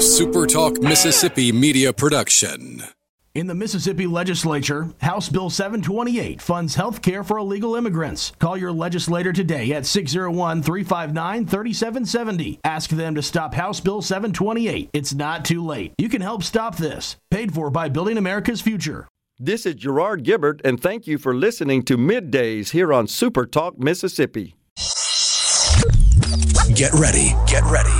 a SuperTalk Mississippi media production. In the Mississippi legislature, House Bill 728 funds health care for illegal immigrants. Call your legislator today at 601 359 3770. Ask them to stop House Bill 728. It's not too late. You can help stop this. Paid for by Building America's Future. This is Gerard Gibert, and thank you for listening to Middays here on Super Talk Mississippi. Get ready, get ready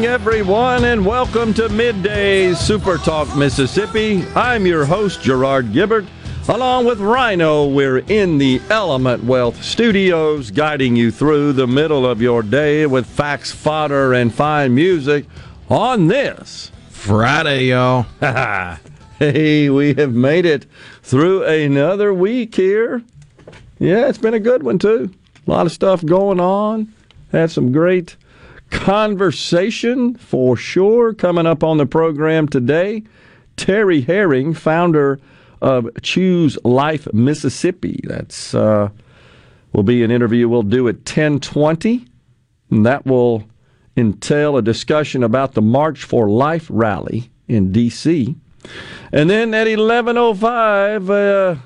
Morning, everyone, and welcome to Middays Super Talk Mississippi. I'm your host, Gerard Gibert. Along with Rhino, we're in the Element Wealth Studios, guiding you through the middle of your day with facts, fodder, and fine music on this Friday, y'all. hey, we have made it through another week here. Yeah, it's been a good one, too. A lot of stuff going on. Had some great conversation for sure coming up on the program today. Terry Herring, founder of Choose Life Mississippi. That's uh, will be an interview we'll do at 1020. And that will entail a discussion about the March for Life rally in D.C. And then at 1105, uh,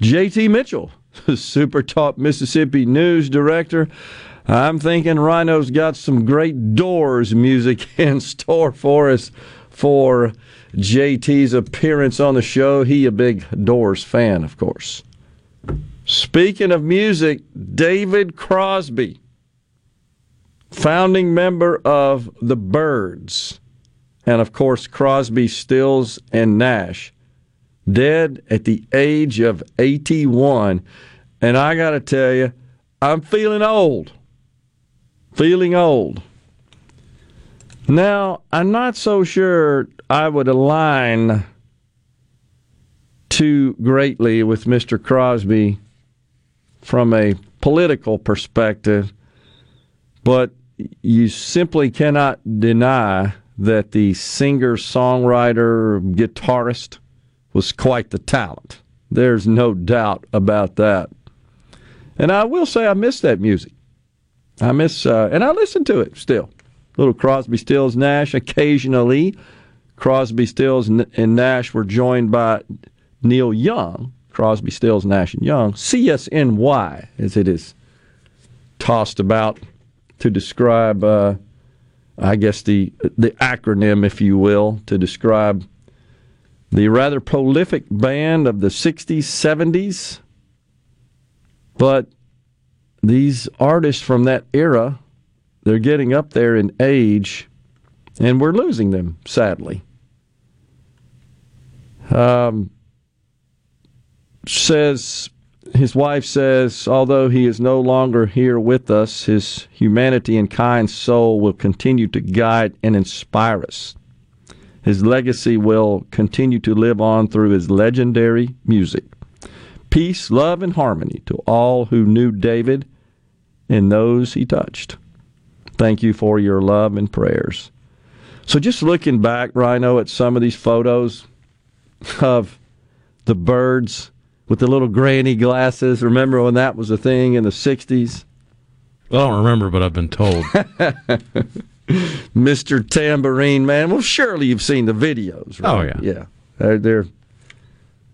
JT Mitchell, Super Talk Mississippi News Director. I'm thinking Rhino's got some great Doors music in store for us for JT's appearance on the show. He a big Doors fan, of course. Speaking of music, David Crosby, founding member of the Byrds, and of course Crosby, Stills, and Nash, dead at the age of 81. And I got to tell you, I'm feeling old feeling old. Now, I'm not so sure I would align too greatly with Mr. Crosby from a political perspective, but you simply cannot deny that the singer, songwriter, guitarist was quite the talent. There's no doubt about that. And I will say I miss that music. I miss, uh, and I listen to it still. Little Crosby, Stills, Nash occasionally. Crosby, Stills, and Nash were joined by Neil Young. Crosby, Stills, Nash, and Young. CSNY, as it is tossed about to describe, uh, I guess the the acronym, if you will, to describe the rather prolific band of the '60s, '70s. But these artists from that era, they're getting up there in age, and we're losing them, sadly. Um, says his wife says, although he is no longer here with us, his humanity and kind soul will continue to guide and inspire us. His legacy will continue to live on through his legendary music. Peace, love, and harmony to all who knew David and those he touched. Thank you for your love and prayers. So, just looking back, Rhino, at some of these photos of the Byrds with the little granny glasses. Remember when that was a thing in the 60s? Well, I don't remember, but I've been told. Mr. Tambourine Man. Well, surely you've seen the videos, right? Oh, yeah. Yeah. They're, they're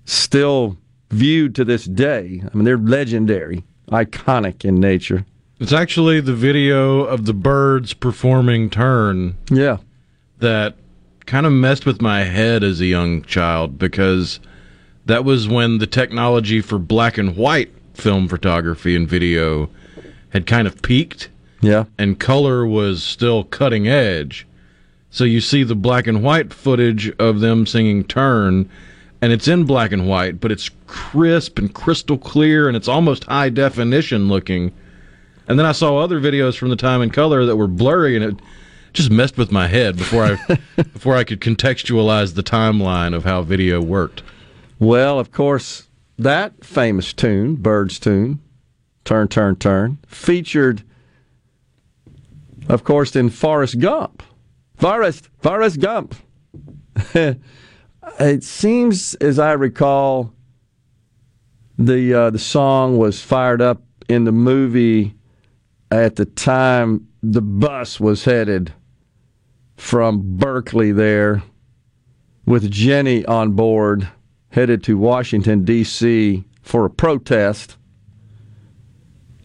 still viewed to this day. I mean, they're legendary, iconic in nature. It's actually the video of the Byrds performing Turn Yeah. that kind of messed with my head as a young child because that was when the technology for black and white film photography and video had kind of peaked Yeah. and color was still cutting edge. So you see the black and white footage of them singing Turn, and it's in black and white, but it's crisp and crystal clear, and it's almost high definition looking. And then I saw other videos from the time in color that were blurry, and it just messed with my head before I before I could contextualize the timeline of how video worked. Well, of course, that famous tune, Byrds' tune, Turn, Turn, Turn, featured, of course, in Forrest Gump. Forrest, Forrest Gump. it seems, as I recall, the uh, the song was fired up in the movie at the time the bus was headed from Berkeley there with Jenny on board, headed to Washington D.C. for a protest.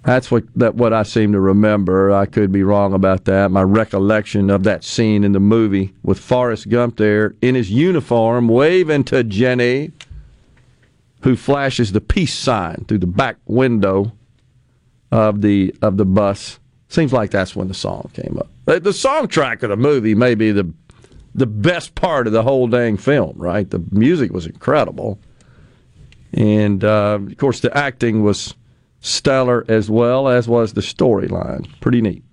That's what that what I seem to remember. I could be wrong about that. My recollection of that scene in the movie with Forrest Gump there in his uniform waving to Jenny, who flashes the peace sign through the back window of the of the bus. Seems like that's when the song came up. The song track of the movie may be the the best part of the whole dang film, right? The music was incredible, and uh, of course the acting was stellar as well as was the storyline. Pretty neat.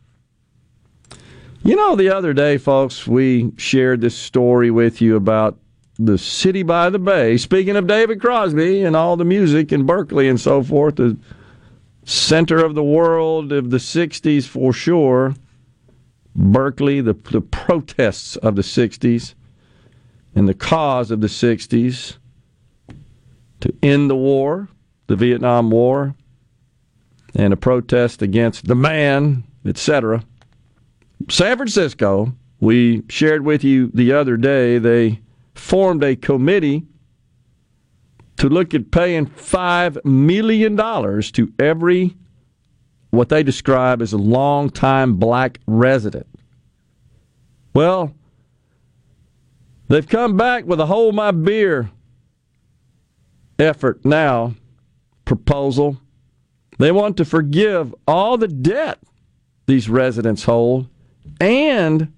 You know, the other day, folks, we shared this story with you about the city by the bay. Speaking of David Crosby and all the music in Berkeley and so forth, the center of the world of the 60s for sure. Berkeley, the, the protests of the 60s and the cause of the 60s to end the war, the Vietnam War, and a protest against the man, etc. San Francisco, we shared with you the other day, they formed a committee to look at paying $5 million to every, what they describe as a long-time black resident. Well, they've come back with a hold my beer effort now, proposal. They want to forgive all the debt these residents hold and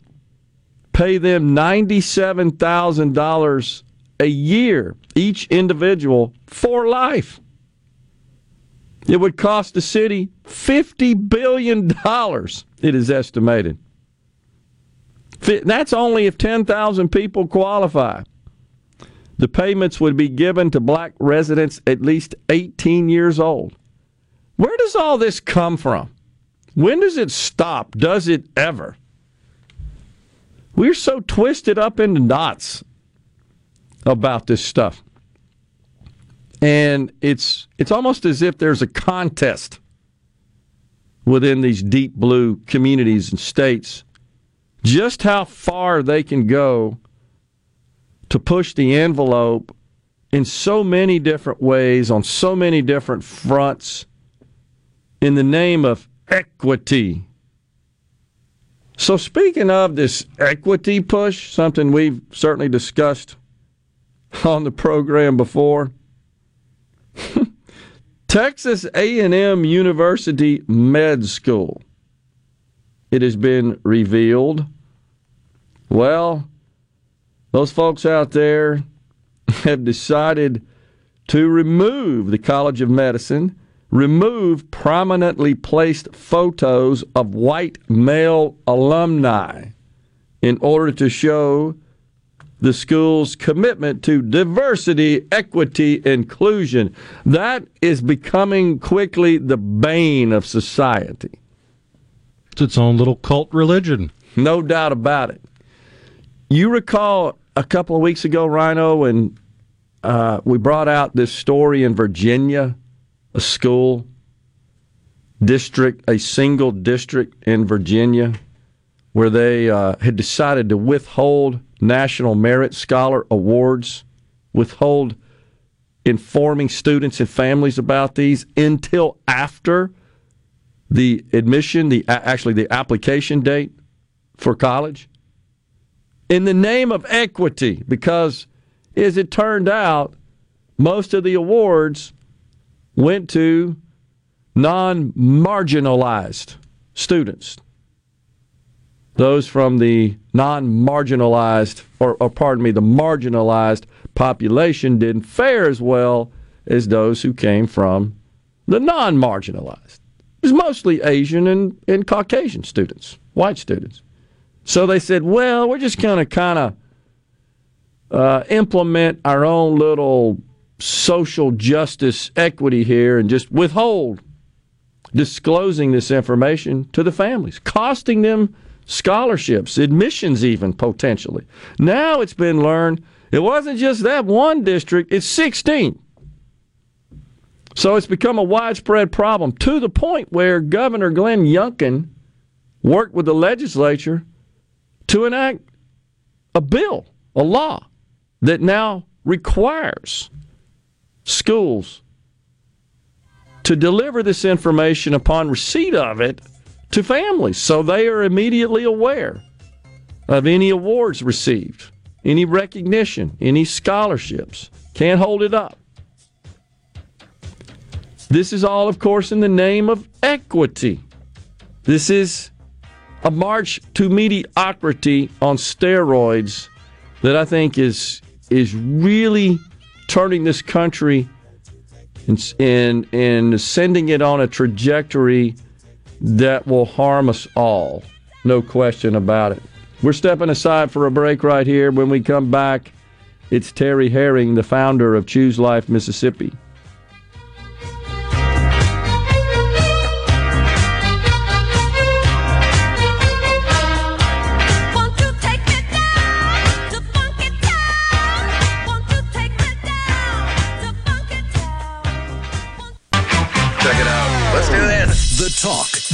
pay them $97,000 a year, each individual, for life. It would cost the city $50 billion, it is estimated. That's only if 10,000 people qualify. The payments would be given to black residents at least 18 years old. Where does all this come from? When does it stop? Does it ever? We're so twisted up into knots about this stuff. And it's it's almost as if there's a contest within these deep blue communities and states just how far they can go to push the envelope in so many different ways on so many different fronts in the name of equity. So, speaking of this equity push, something we've certainly discussed on the program before. Texas A&M University Med School. It has been revealed. Well, those folks out there have decided to remove the College of Medicine, remove prominently placed photos of white male alumni in order to show the school's commitment to diversity, equity, inclusion. That is becoming quickly the bane of society. It's its own little cult religion. No doubt about it. You recall a couple of weeks ago, Rhino, when uh, we brought out this story in Virginia, a school district, a single district in Virginia, where they uh, had decided to withhold National Merit Scholar Awards, withhold informing students and families about these until after the admission, the actually the application date for college, in the name of equity, because as it turned out, most of the awards went to non marginalized students those from the non marginalized, or, or, pardon me, the marginalized population didn't fare as well as those who came from the non marginalized. It was mostly Asian and, and Caucasian students, white students. So they said, well, we're just going to kind of uh, implement our own little social justice equity here and just withhold disclosing this information to the families, costing them scholarships, admissions, even potentially. Now it's been learned it wasn't just that one district, it's 16. So it's become a widespread problem to the point where Governor Glenn Youngkin worked with the legislature to enact a bill, a law, that now requires schools to deliver this information upon receipt of it to families so they are immediately aware of any awards received, any recognition, any scholarships. Can't hold it up. This is all, of course, in the name of equity. This is a march to mediocrity on steroids that I think is is really turning this country and, and, and sending it on a trajectory that will harm us all. No question about it. We're stepping aside for a break right here. When we come back, it's Terry Herring, the founder of Choose Life Mississippi.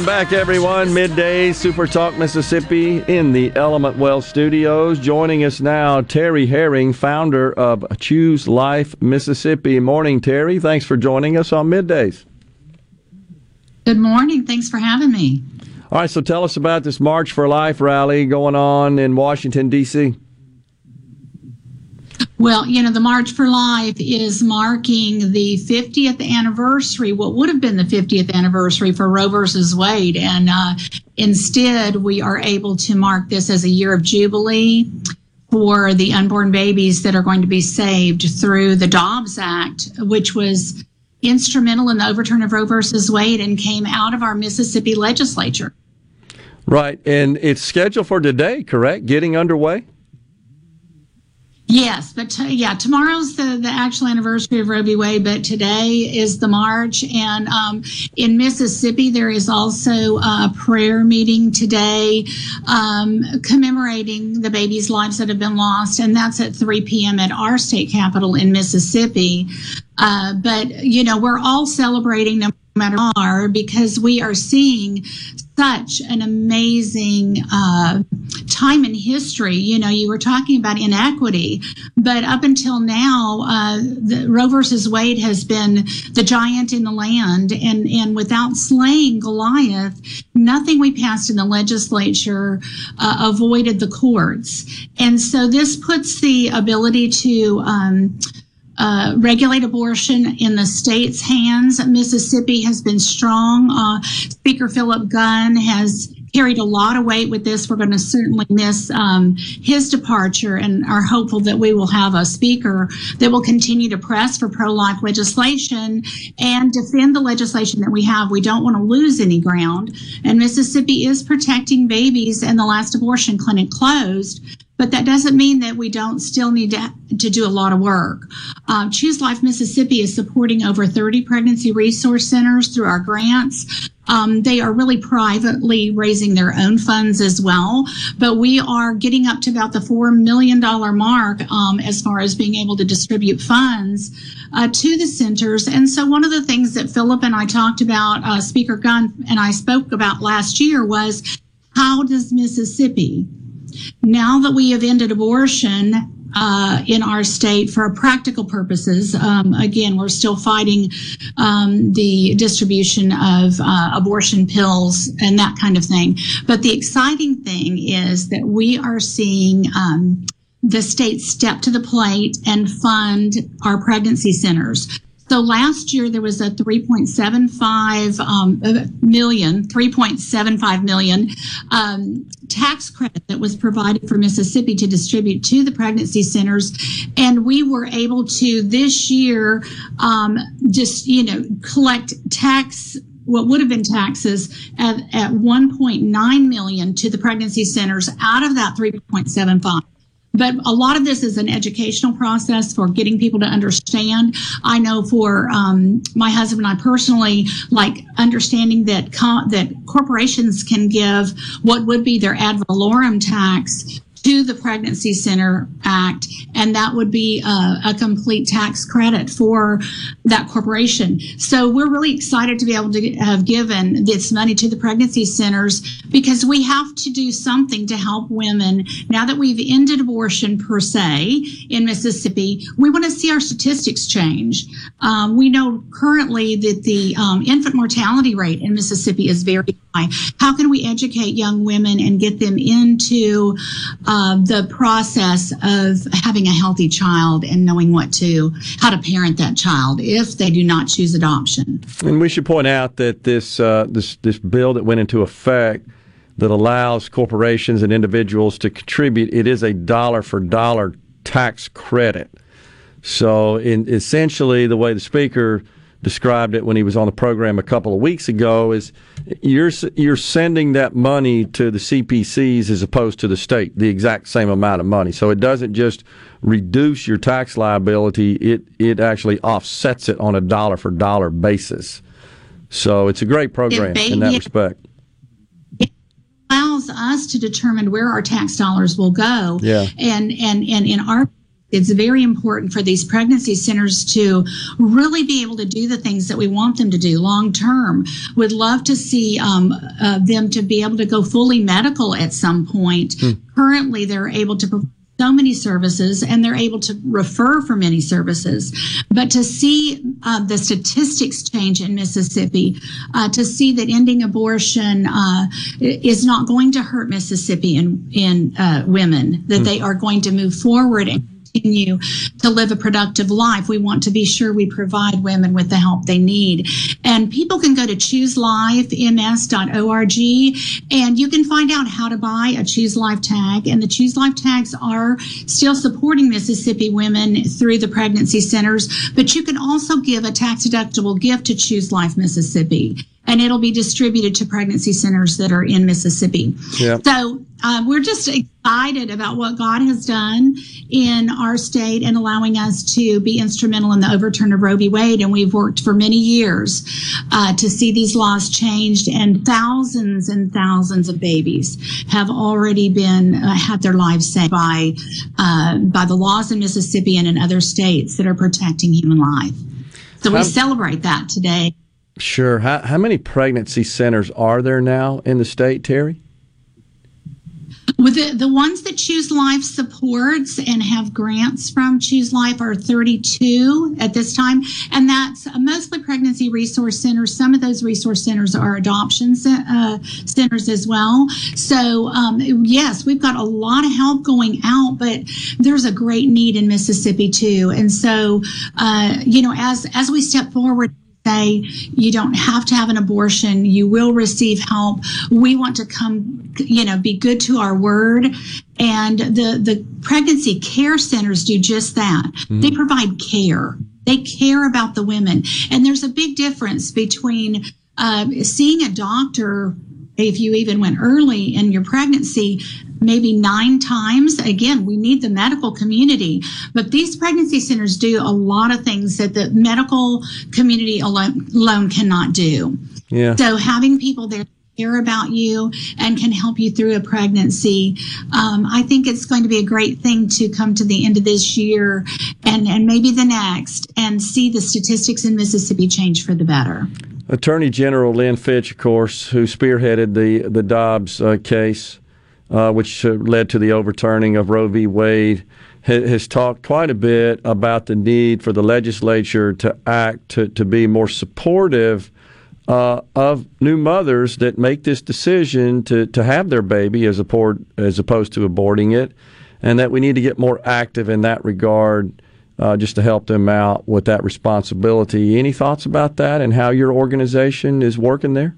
Welcome back, everyone. Midday Super Talk Mississippi in the Element Wealth Studios. Joining us now, Terry Herring, founder of Choose Life Mississippi. Morning, Terry. Thanks for joining us on Middays. Good morning. Thanks for having me. All right, so tell us about this March for Life rally going on in Washington, D.C. Well, you know, the March for Life is marking the 50th anniversary, what would have been the 50th anniversary for Roe versus Wade. And uh, instead, we are able to mark this as a year of jubilee for the unborn babies that are going to be saved through the Dobbs Act, which was instrumental in the overturn of Roe versus Wade and came out of our Mississippi legislature. Right. And it's scheduled for today, correct? Getting underway? Yes, but t- yeah, tomorrow's the, the actual anniversary of Roe v. Wade, but today is the march. And um, in Mississippi, there is also a prayer meeting today um, commemorating the babies' lives that have been lost, and that's at 3 p.m. at our state capitol in Mississippi. Uh, but, you know, we're all celebrating no matter what, because we are seeing such an amazing uh, time in history. You know, you were talking about inequity, but up until now, uh, the Roe versus Wade has been the giant in the land, and and without slaying Goliath, nothing we passed in the legislature uh, avoided the courts, and so this puts the ability to. Um, uh, regulate abortion in the state's hands. Mississippi has been strong. Uh, Speaker Philip Gunn has carried a lot of weight with this. We're going to certainly miss um, his departure and are hopeful that we will have a speaker that will continue to press for pro life legislation and defend the legislation that we have. We don't want to lose any ground. And Mississippi is protecting babies, and the last abortion clinic closed. But that doesn't mean that we don't still need to, to do a lot of work. Uh, Choose Life Mississippi is supporting over 30 pregnancy resource centers through our grants. Um, they are really privately raising their own funds as well, but we are getting up to about the $4 million mark um, as far as being able to distribute funds uh, to the centers. And so, one of the things that Philip and I talked about, uh, Speaker Gunn and I spoke about last year was How does Mississippi, now that we have ended abortion, uh, in our state for practical purposes. Um, again, we're still fighting um, the distribution of uh, abortion pills and that kind of thing. But the exciting thing is that we are seeing um, the state step to the plate and fund our pregnancy centers. So last year there was a 3.75 um, million, 3.75 million um, tax credit that was provided for Mississippi to distribute to the pregnancy centers, and we were able to this year um, just you know collect tax what would have been taxes at, at 1.9 million to the pregnancy centers out of that 3.75 but a lot of this is an educational process for getting people to understand. I know for um, my husband and I personally, like understanding that co- that corporations can give what would be their ad valorem tax to the Pregnancy Center Act, and that would be a, a, complete tax credit for that corporation. So we're really excited to be able to have given this money to the pregnancy centers because we have to do something to help women. Now that we've ended abortion per se in Mississippi, we want to see our statistics change. Um, we know currently that the um, infant mortality rate in Mississippi is very. How can we educate young women and get them into uh, the process of having a healthy child and knowing what to, how to parent that child if they do not choose adoption? And we should point out that this uh, this this bill that went into effect that allows corporations and individuals to contribute, it is a dollar for dollar tax credit. So, in, essentially, the way the speaker described it when he was on the program a couple of weeks ago is you're you're sending that money to the CPCs as opposed to the state the exact same amount of money. So it doesn't just reduce your tax liability it it actually offsets it on a dollar for dollar basis. So it's a great program in that respect. It allows us to determine where our tax dollars will go. Yeah. and and and in our it's very important for these pregnancy centers to really be able to do the things that we want them to do long term. Would love to see um, uh, them to be able to go fully medical at some point. Hmm. Currently, they're able to provide so many services and they're able to refer for many services. But to see uh, the statistics change in Mississippi, uh, to see that ending abortion uh, is not going to hurt Mississippi and in, uh, women, that mm. they are going to move forward and continue to live a productive life. We want to be sure we provide women with the help they need. And people can go to chooselifems.org and you can find out how to buy a Choose Life tag. And the Choose Life tags are still supporting Mississippi women through the pregnancy centers, but you can also give a tax deductible gift to Choose Life Mississippi and it'll be distributed to pregnancy centers that are in Mississippi. Yep. So uh, we're just excited about what God has done in our state and allowing us to be instrumental in the overturn of Roe v. Wade. And we've worked for many years uh, to see these laws changed, and thousands and thousands of babies have already been uh, had their lives saved by uh, by the laws in Mississippi and in other states that are protecting human life. So we celebrate that today. Sure. How, how many pregnancy centers are there now in the state, Terry? With the, the ones that Choose Life supports and have grants from Choose Life are 32 at this time, and that's mostly pregnancy resource centers. Some of those resource centers are adoption uh, centers as well. So, um, yes, we've got a lot of help going out, but there's a great need in Mississippi too. And so, uh, you know, as as we step forward say you don't have to have an abortion you will receive help. We want to come you know be good to our word. And the the pregnancy care centers do just that. Mm-hmm. they provide care. They care about the women. And there's a big difference between uh, seeing a doctor if you even went early in your pregnancy maybe nine times. Again, we need the medical community, but these pregnancy centers do a lot of things that the medical community alone, alone cannot do. Yeah. So having people there care about you and can help you through a pregnancy. Um, I think it's going to be a great thing to come to the end of this year and, and maybe the next and see the statistics in Mississippi change for the better. Attorney General Lynn Fitch, of course, who spearheaded the the Dobbs uh, case, uh, which uh, led to the overturning of Roe v. Wade, ha- has talked quite a bit about the need for the legislature to act to, to be more supportive uh, of new mothers that make this decision to, to have their baby as, a as opposed to aborting it, and that we need to get more active in that regard uh, just to help them out with that responsibility. Any thoughts about that and how your organization is working there?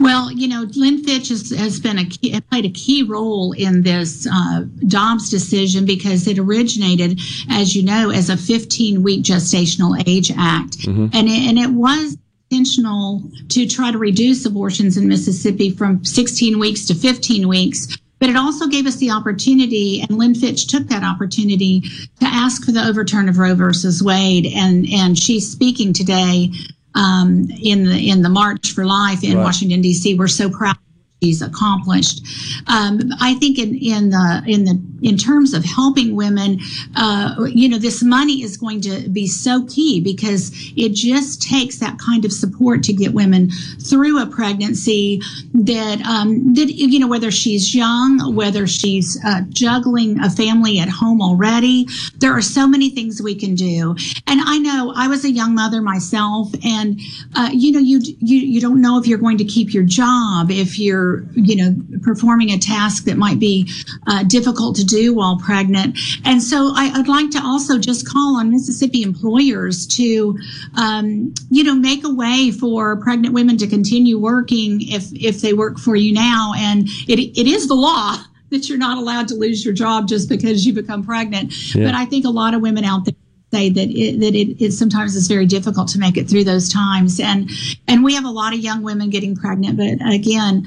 Well, you know, Lynn Fitch has, has been a key, played a key role in this uh, Dobbs decision because it originated, as you know, as a 15 week gestational age act, mm-hmm. and it, and it was intentional to try to reduce abortions in Mississippi from 16 weeks to 15 weeks. But it also gave us the opportunity, and Lynn Fitch took that opportunity to ask for the overturn of Roe versus Wade, and and she's speaking today um, in the in the March for Life in right. Washington D.C. We're so proud he's accomplished. Um, I think in in the in the in terms of helping women, uh, you know, this money is going to be so key because it just takes that kind of support to get women through a pregnancy that um, that you know whether she's young, whether she's uh, juggling a family at home already. There are so many things we can do, and I know I was a young mother myself, and uh, you know, you you you don't know if you're going to keep your job if you're you know, performing a task that might be uh, difficult to do while pregnant. And so I, would like to also just call on Mississippi employers to, um, you know, make a way for pregnant women to continue working if if they work for you now. And it it is the law that you're not allowed to lose your job just because you become pregnant. Yeah. But I think a lot of women out there say that it, that it, it sometimes is very difficult to make it through those times and and we have a lot of young women getting pregnant but again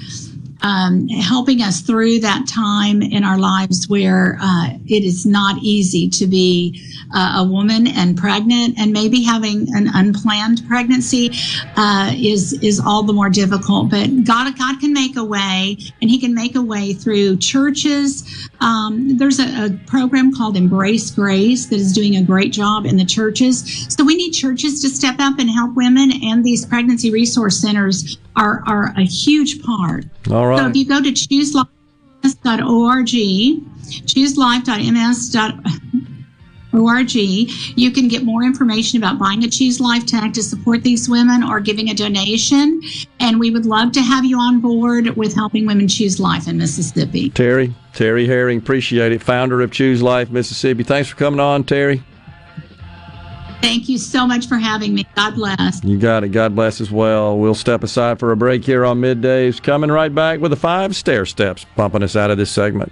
um, helping us through that time in our lives where uh, it is not easy to be uh, a woman and pregnant, and maybe having an unplanned pregnancy uh, is is all the more difficult. But God, God can make a way, and He can make a way through churches. Um, there's a, a program called Embrace Grace that is doing a great job in the churches. So we need churches to step up and help women, and these pregnancy resource centers are are a huge part. All right. So if you go to chooselife.org, chooselife.ms.org, you can get more information about buying a Choose Life tag to support these women or giving a donation. And we would love to have you on board with helping women choose life in Mississippi. Terry, Terry Herring, appreciate it. Founder of Choose Life Mississippi. Thanks for coming on, Terry. Thank you so much for having me. God bless. You got it. God bless as well. We'll step aside for a break here on middays. Coming right back with the five stair steps, pumping us out of this segment.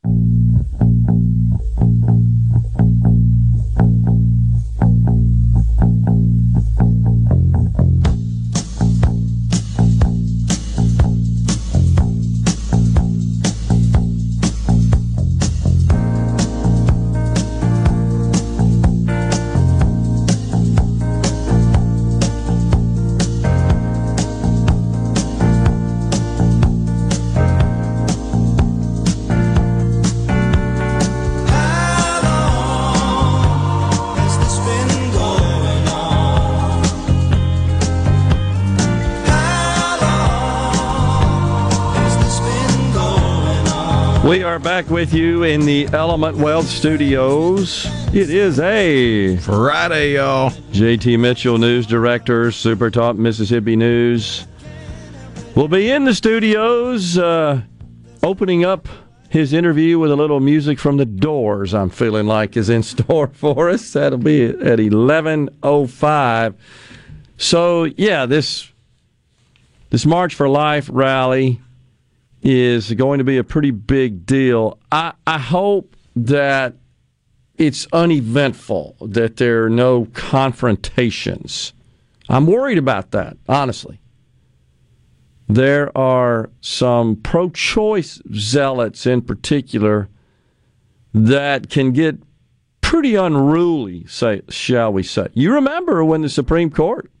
We are back with you in the Element Wealth Studios. It is a Friday, y'all. JT Mitchell, News Director, Super Talk Mississippi News, will be in the studios uh, opening up his interview with a little music from the Doors. I'm feeling like is in store for us. That'll be at 11:05. So yeah, this this March for Life rally is going to be a pretty big deal. I, I hope that it's uneventful, that there are no confrontations. I'm worried about that, honestly. There are some pro choice zealots in particular that can get pretty unruly, say, shall we say. You remember when the Supreme Court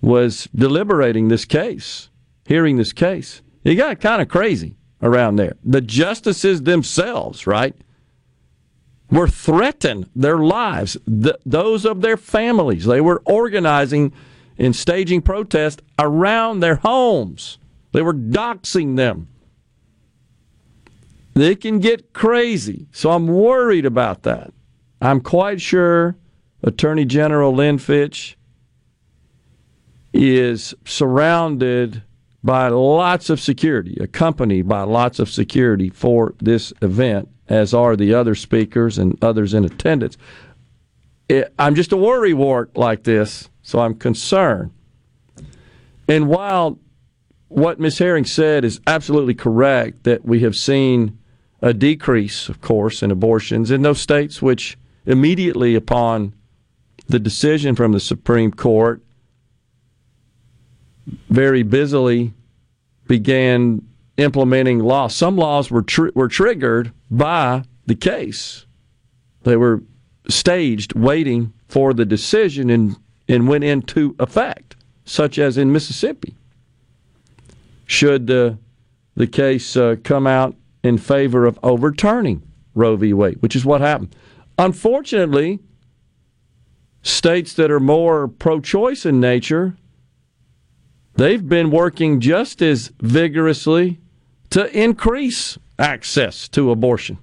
was deliberating this case, hearing this case. It got kind of crazy around there. The justices themselves, right, were threatened their lives, th- those of their families. They were organizing and staging protests around their homes. They were doxing them. They can get crazy. So I'm worried about that. I'm quite sure Attorney General Lynn Fitch is surrounded by lots of security, accompanied by lots of security for this event, as are the other speakers and others in attendance. It, I'm just a worry wart like this, so I'm concerned. And while what Ms. Herring said is absolutely correct, that we have seen a decrease, of course, in abortions in those states which immediately upon the decision from the Supreme Court very busily began implementing laws. Some laws were tr- were triggered by the case. They were staged, waiting for the decision, and and went into effect, such as in Mississippi. Should the the case uh, come out in favor of overturning Roe v. Wade, which is what happened. Unfortunately, states that are more pro-choice in nature they've been working just as vigorously to increase access to abortion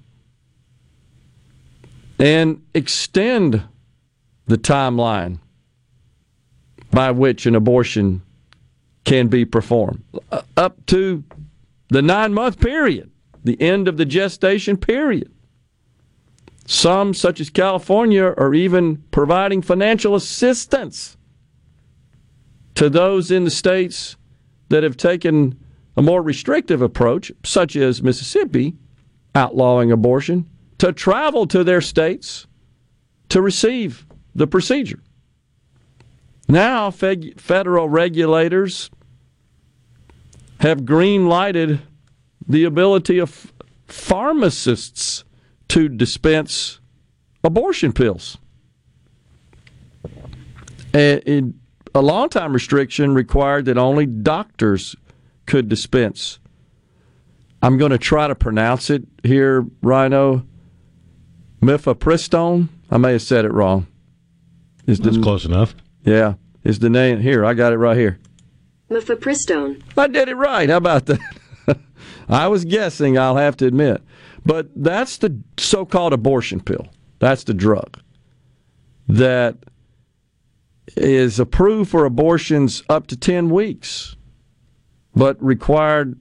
and extend the timeline by which an abortion can be performed uh, up to the nine month period, the end of the gestation period. Some, such as California, are even providing financial assistance to those in the states that have taken a more restrictive approach, such as Mississippi, outlawing abortion, to travel to their states to receive the procedure. Now, federal regulators have green lighted the ability of pharmacists to dispense abortion pills. And a long time restriction required that only doctors could dispense. I'm going to try to pronounce it here, Rhino. Mifepristone. I may have said it wrong. Is That's the, close enough. Yeah. Is the name here? I got it right here. Mifepristone. I did it right. How about that? I was guessing, I'll have to admit. But that's the so called abortion pill. That's the drug that is approved for abortions up to 10 weeks, but required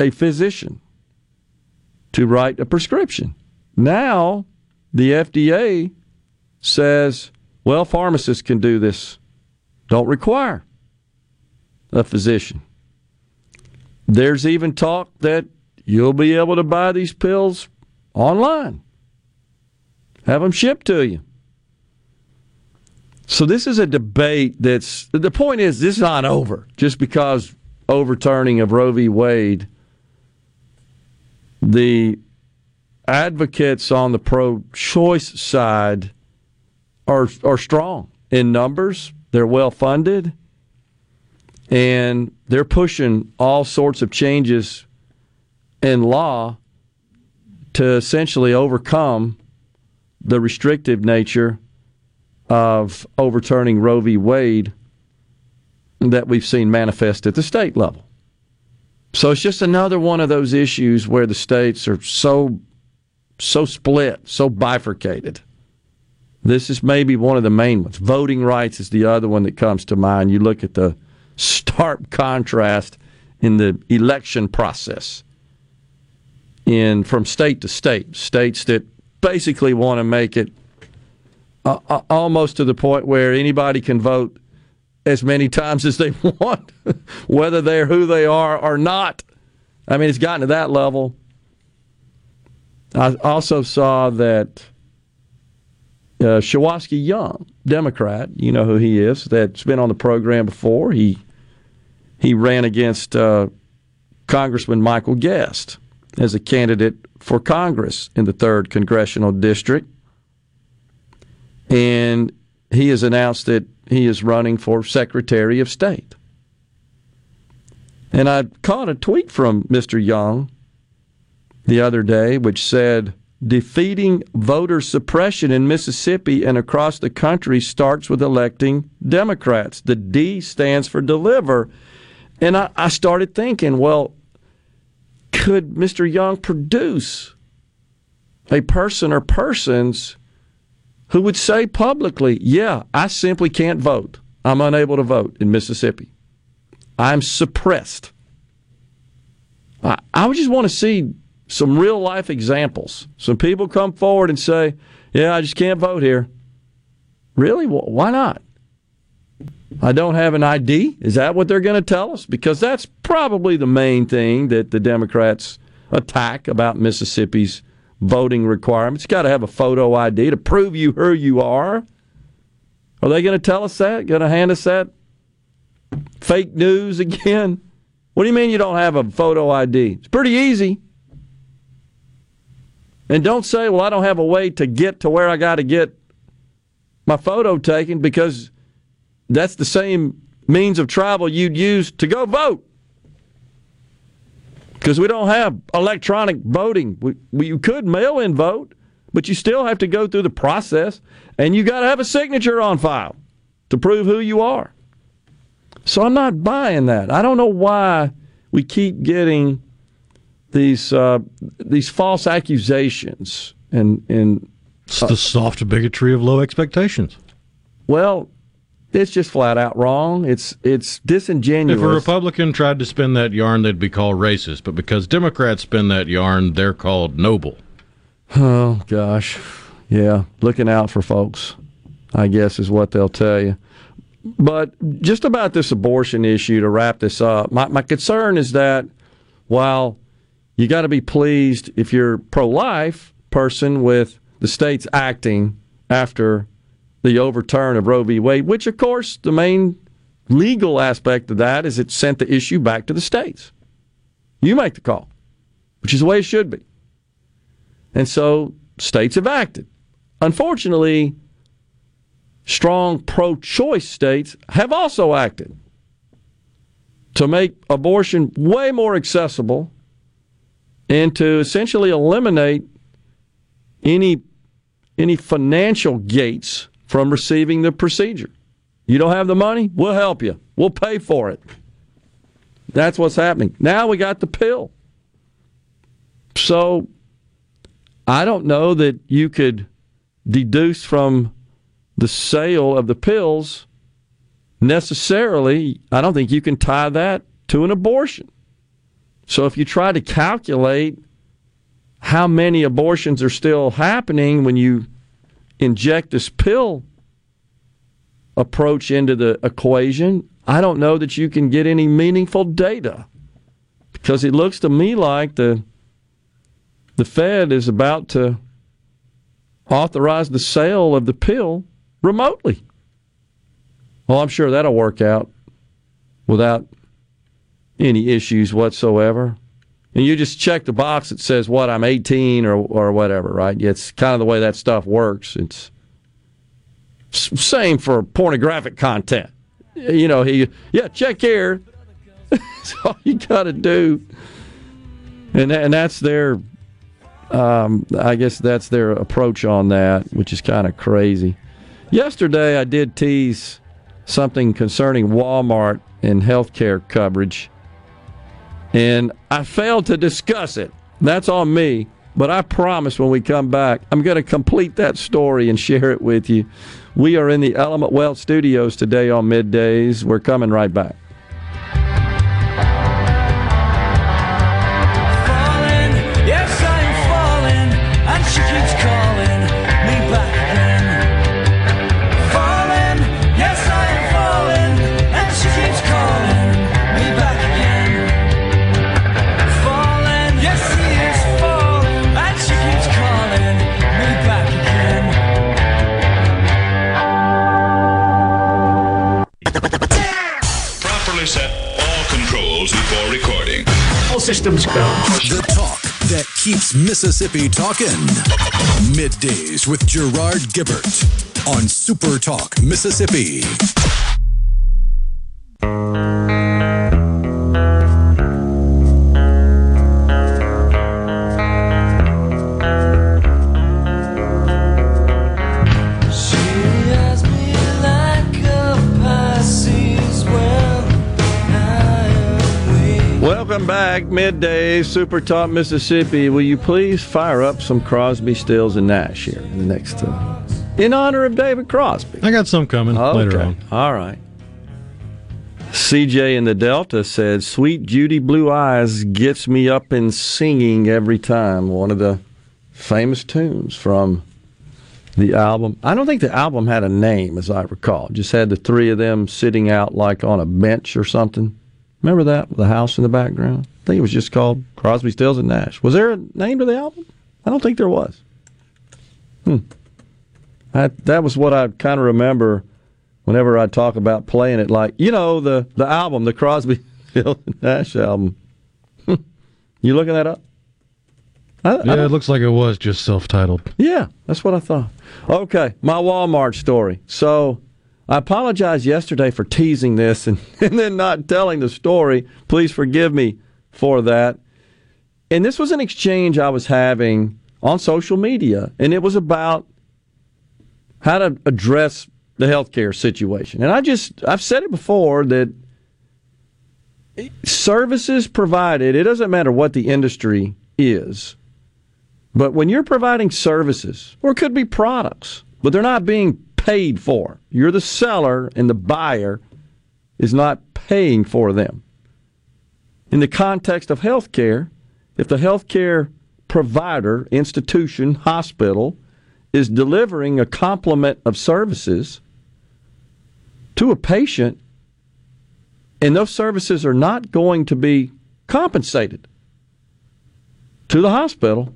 a physician to write a prescription. Now, the FDA says, well, pharmacists can do this. Don't require a physician. There's even talk that you'll be able to buy these pills online, have them shipped to you. So this is a debate that's the point is this is not over just because overturning of Roe v. Wade. The advocates on the pro-choice side are are strong in numbers. They're well funded, and they're pushing all sorts of changes in law to essentially overcome the restrictive nature of overturning Roe v. Wade that we've seen manifest at the state level. So it's just another one of those issues where the states are so so split, so bifurcated. This is maybe one of the main ones. Voting rights is the other one that comes to mind. You look at the stark contrast in the election process in from state to state. States that basically want to make it uh, almost to the point where anybody can vote as many times as they want, whether they're who they are or not. I mean, it's gotten to that level. I also saw that uh, Shuwaski Young, Democrat, you know who he is, that's been on the program before. He he ran against uh, Congressman Michael Guest as a candidate for Congress in the third congressional district. And he has announced that he is running for Secretary of State. And I caught a tweet from Mr. Young the other day which said, defeating voter suppression in Mississippi and across the country starts with electing Democrats. The D stands for deliver. And I, I started thinking, well, could Mr. Young produce a person or persons who would say publicly, yeah, I simply can't vote. I'm unable to vote in Mississippi. I'm suppressed. I, I just want to see some real life examples. Some people come forward and say, yeah, I just can't vote here. Really? Why not? I don't have an ID. Is that what they're going to tell us? Because that's probably the main thing that the Democrats attack about Mississippi's voting requirements. You've got to have a photo ID to prove you who you are. Are they going to tell us that? Going to hand us that fake news again? What do you mean you don't have a photo ID? It's pretty easy. And don't say, well, I don't have a way to get to where I got to get my photo taken because that's the same means of travel you'd use to go vote. Because we don't have electronic voting. We, we, you could mail in vote, but you still have to go through the process, and you got to have a signature on file to prove who you are. So I'm not buying that. I don't know why we keep getting these uh, these false accusations and and it's the soft bigotry of low expectations. Well, it's just flat out wrong. It's it's disingenuous. If a Republican tried to spin that yarn, they'd be called racist. But because Democrats spin that yarn, they're called noble. Oh gosh, yeah, looking out for folks, I guess is what they'll tell you. But just about this abortion issue to wrap this up, my, my concern is that while you got to be pleased if you're pro life person with the states acting after the overturn of Roe v. Wade, which, of course, the main legal aspect of that is it sent the issue back to the states. You make the call, which is the way it should be. And so states have acted. Unfortunately, strong pro choice states have also acted to make abortion way more accessible and to essentially eliminate any any financial gates from receiving the procedure. You don't have the money? We'll help you. We'll pay for it. That's what's happening. Now we got the pill. So I don't know that you could deduce from the sale of the pills necessarily, I don't think you can tie that to an abortion. So if you try to calculate how many abortions are still happening when you inject this pill approach into the equation, I don't know that you can get any meaningful data because it looks to me like the the Fed is about to authorize the sale of the pill remotely. Well, I'm sure that'll work out without any issues whatsoever. And you just check the box that says what I'm 18 or or whatever, right? It's kind of the way that stuff works. It's same for pornographic content. You know, he yeah, check here. that's all you got to do. And and that's their um, I guess that's their approach on that, which is kind of crazy. Yesterday, I did tease something concerning Walmart and healthcare coverage and I failed to discuss it. That's on me. But I promise when we come back, I'm going to complete that story and share it with you. We are in the Element Wealth studios today on middays. We're coming right back. Systems go. The talk that keeps Mississippi talking. Middays with Gerard Gibert on Super Talk, Mississippi. Back, midday Super Talk Mississippi. Will you please fire up some Crosby, Stills, and Nash here in the next, uh, in honor of David Crosby? I got some coming Okay. later on. All right. CJ in the Delta said, "Sweet Judy Blue Eyes gets me up and singing every time." One of the famous tunes from the album. I don't think the album had a name, as I recall. Just had the three of them sitting out like on a bench or something. Remember that with the house in the background? I think it was just called Crosby, Stills, and Nash. Was there a name to the album? I don't think there was. Hmm. I, that was what I kind of remember whenever I talk about playing it. Like you know the the album, the Crosby, Stills, and Nash album. you looking that up? I, I Yeah, don't- it looks like it was just self-titled. yeah, that's what I thought. Okay, my Walmart story. So I apologize yesterday for teasing this and, and then not telling the story. Please forgive me for that. And this was an exchange I was having on social media, and it was about how to address the healthcare situation. And I just, I've said it before that services provided, it doesn't matter what the industry is, but when you're providing services, or it could be products, but they're not being paid for, you're the seller and the buyer is not paying for them. In the context of healthcare, if the healthcare provider, institution, hospital is delivering a complement of services to a patient, and those services are not going to be compensated to the hospital,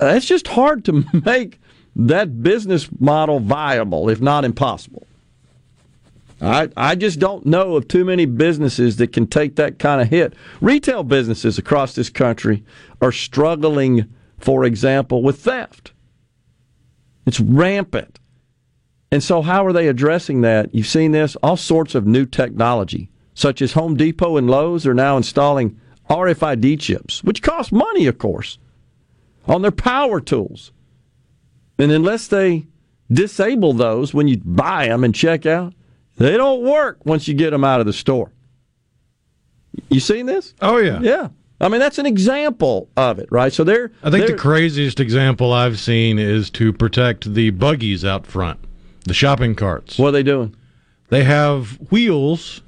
it's just hard to make that business model viable, if not impossible. I, I just don't know of too many businesses that can take that kind of hit. Retail businesses across this country are struggling, for example, with theft. It's rampant. And so, how are they addressing that? You've seen this, all sorts of new technology, such as Home Depot and Lowe's are now installing RFID chips, which cost money, of course, on their power tools. And unless they disable those when you buy them and check out, they don't work once you get them out of the store. You seen this? Oh yeah. Yeah. I mean, that's an example of it, right? So they're. I think the craziest example I've seen is to protect the buggies out front, the shopping carts. What are they doing? They have wheels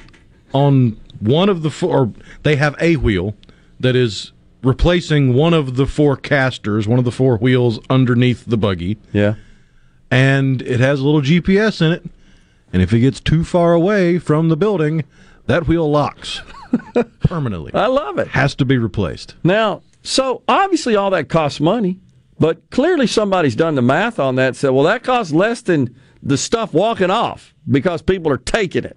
on one of the four. Or they have a wheel that is replacing one of the four casters, one of the four wheels underneath the buggy, Yeah. and it has a little GPS in it. And if it gets too far away from the building, that wheel locks permanently. I love it. Has to be replaced. Now, so obviously all that costs money, but clearly somebody's done the math on that and said, well, that costs less than the stuff walking off because people are taking it.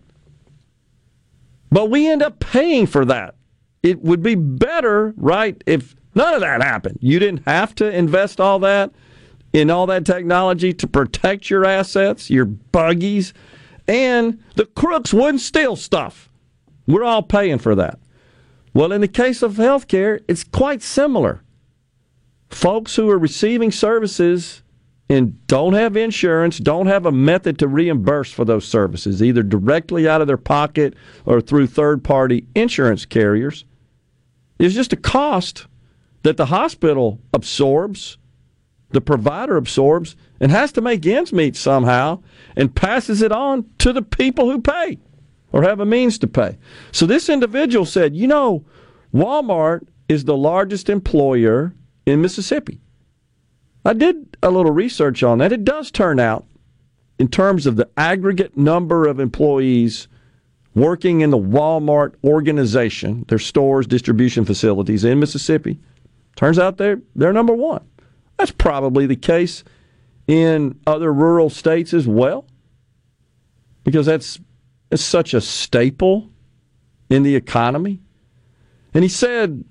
But we end up paying for that. It would be better, right, if none of that happened. You didn't have to invest all that in all that technology to protect your assets, your buggies, and the crooks wouldn't steal stuff. We're all paying for that. Well, in the case of healthcare, it's quite similar. Folks who are receiving services and don't have insurance, don't have a method to reimburse for those services, either directly out of their pocket or through third party insurance carriers, is just a cost that the hospital absorbs, the provider absorbs, and has to make ends meet somehow and passes it on to the people who pay or have a means to pay. So this individual said, you know, Walmart is the largest employer in Mississippi. I did a little research on that. It does turn out, in terms of the aggregate number of employees working in the Walmart organization, their stores, distribution facilities in Mississippi, turns out they're, they're number one. That's probably the case in other rural states as well, because that's, that's such a staple in the economy. And he said,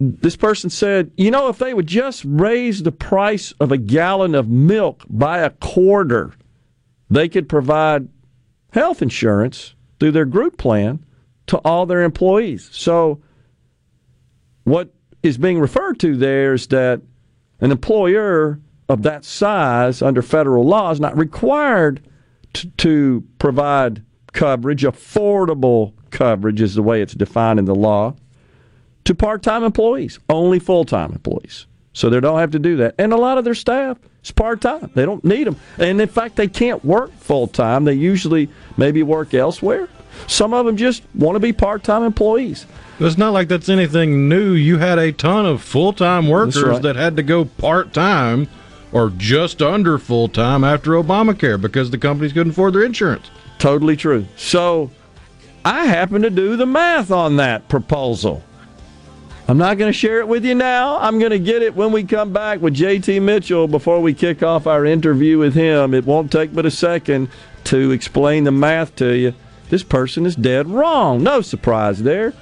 this person said, you know, if they would just raise the price of a gallon of milk by a quarter, they could provide health insurance through their group plan to all their employees. So, what is being referred to there is that an employer of that size under federal law is not required to, to provide coverage, affordable coverage is the way it's defined in the law, to part time employees, only full time employees. So they don't have to do that. And a lot of their staff is part time. They don't need them. And in fact, they can't work full time. They usually maybe work elsewhere. Some of them just want to be part time employees. It's not like that's anything new. You had a ton of full time workers right. that had to go part time or just under full time after Obamacare because the companies couldn't afford their insurance. Totally true. So I happen to do the math on that proposal. I'm not going to share it with you now. I'm going to get it when we come back with JT Mitchell before we kick off our interview with him. It won't take but a second to explain the math to you. This person is dead wrong. No surprise there.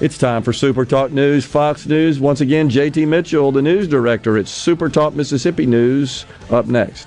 It's time for Super Talk News, Fox News. Once again, JT Mitchell, the news director at Super Talk Mississippi News, up next.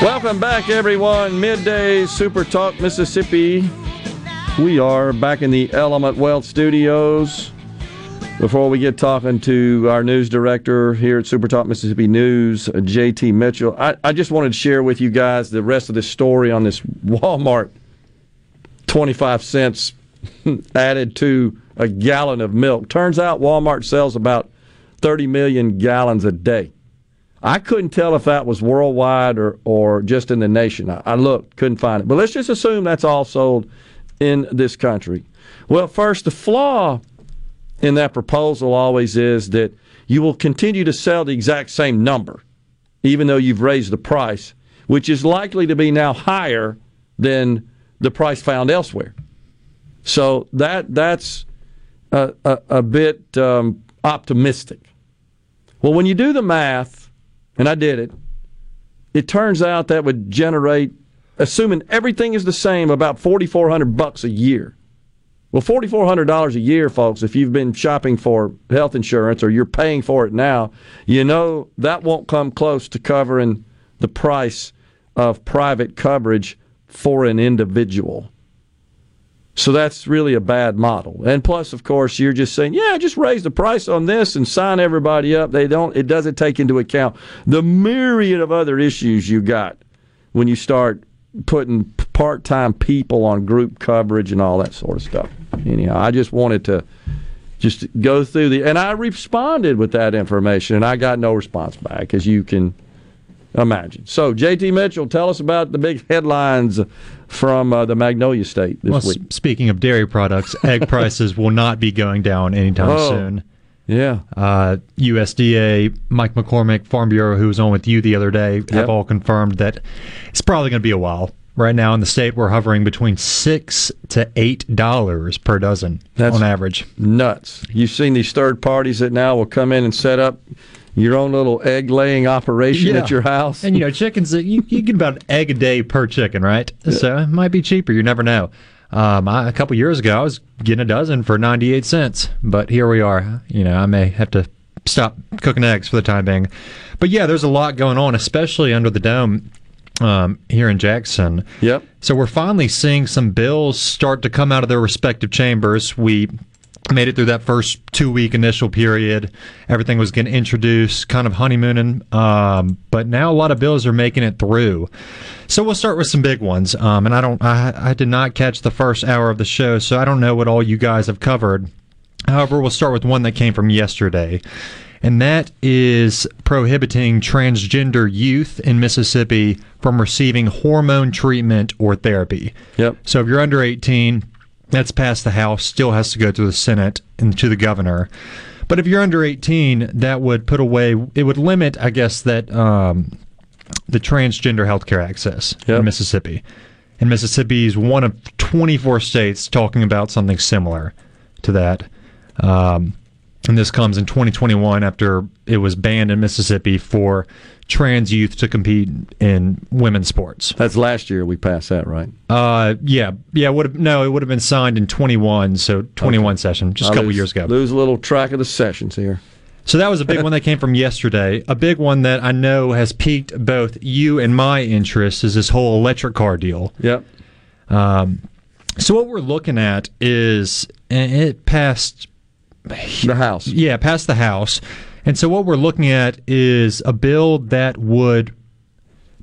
Welcome back, everyone. Midday Super Talk Mississippi. We are back in the Element Wealth Studios. Before we get talking to our news director here at Super Talk Mississippi News, JT Mitchell, I, I just wanted to share with you guys the rest of this story on this Walmart 25 cents added to a gallon of milk. Turns out Walmart sells about 30 million gallons a day. I couldn't tell if that was worldwide or, or just in the nation. I, I looked, couldn't find it. But let's just assume that's all sold in this country. Well, first, the flaw in that proposal always is that you will continue to sell the exact same number, even though you've raised the price, which is likely to be now higher than the price found elsewhere. So that that's a, a, a bit um, optimistic. Well, when you do the math, and I did it, it turns out that would generate, assuming everything is the same, about forty four hundred bucks a year. Well, forty four hundred dollars a year, folks. If you've been shopping for health insurance or you're paying for it now, you know that won't come close to covering the price of private coverage for an individual. So that's really a bad model. And plus, of course, you're just saying, yeah, just raise the price on this and sign everybody up. They don't. It doesn't take into account the myriad of other issues you got when you start putting part-time people on group coverage and all that sort of stuff. Anyhow, I just wanted to just go through the, and I responded with that information, and I got no response back, as you can imagine. So, JT Mitchell, tell us about the big headlines from uh, the Magnolia State this well, week. speaking of dairy products, egg prices will not be going down anytime Oh. soon. Yeah. Uh, USDA, Mike McCormick, Farm Bureau, who was on with you the other day, have all confirmed that it's probably going to be a while. Right now in the state, we're hovering between six to eight dollars per dozen That's- on average. nuts. You've seen these third parties that now will come in and set up your own little egg laying operation Yeah. at your house. And you know, chickens you, you get about an egg a day per chicken, right? So it might be cheaper. You never know. Um, I, a couple years ago, I was getting a dozen for ninety eight cents, but here we are. You know, I may have to stop cooking eggs for the time being. But yeah, there's a lot going on, especially under the dome um, here in Jackson. Yep. So we're finally seeing some bills start to come out of their respective chambers. We made it through that first two week initial period. Everything was getting introduced, kind of honeymooning. Um, but now a lot of bills are making it through. So we'll start with some big ones. Um, and I don't, I, I did not catch the first hour of the show, so I don't know what all you guys have covered. However, we'll start with one that came from yesterday. and that is prohibiting transgender youth in Mississippi from receiving hormone treatment or therapy. Yep. So if you're under 18, that's passed the House, still has to go through the Senate and to the governor. But if you're under 18, that would put away, it would limit, I guess, that um, the transgender healthcare access Yep. in Mississippi. And Mississippi is one of 24 states talking about something similar to that. Um, and this comes in 2021 after it was banned in Mississippi for trans youth to compete in women's sports. That's last year we passed that, right? Uh, yeah, yeah. Would have no, it would have been signed in 21, so 21 session, just a couple lose- years ago. Lose a little track of the sessions here. So that was a big one that came from yesterday. A big one that I know has piqued both you and my interest is this whole electric car deal. Yep. Um, so what we're looking at is it passed The House. yeah, passed the House. And so what we're looking at is a bill that would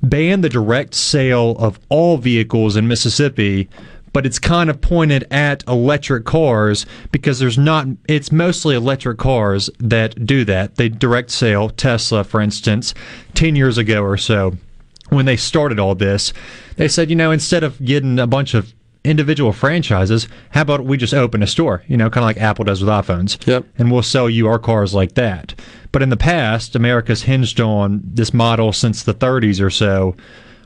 ban the direct sale of all vehicles in Mississippi, but it's kind of pointed at electric cars because there's not it's mostly electric cars that do that. They direct sale Tesla for instance 10 years ago or so when they started all this, they said, you know, instead of getting a bunch of individual franchises, how about we just open a store, you know, kind of like Apple does with iPhones. Yep. And we'll sell you our cars like that. But in the past, America's hinged on this model since the 30s or so,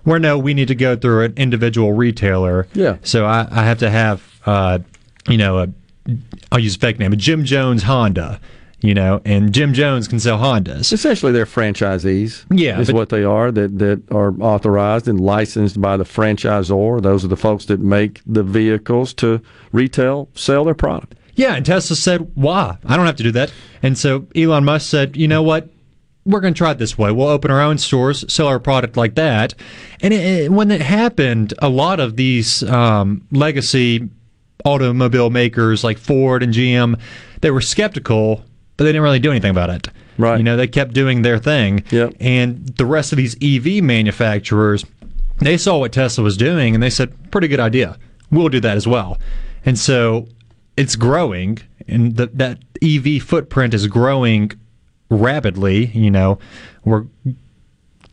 where no, we need to go through an individual retailer. Yeah. So I, I have to have, uh, you know, a, I'll use a fake name, a Jim Jones Honda, you know, and Jim Jones can sell Hondas. Essentially, they're franchisees. Yeah, is but- what they are. That that are authorized and licensed by the franchisor. Those are the folks that make the vehicles to retail sell their product. Yeah, and Tesla said, "Why? I don't have to do that." And so Elon Musk said, "You know what? We're going to try it this way. We'll open our own stores, sell our product like that." And it, it- when it happened, a lot of these um, legacy automobile makers like Ford and GM, they were skeptical, but they didn't really do anything about it. Right. You know, they kept doing their thing. Yep. And the rest of these EV manufacturers, they saw what Tesla was doing and they said, pretty good idea. We'll do that as well. And so it's growing, and the, that EV footprint is growing rapidly. You know, we're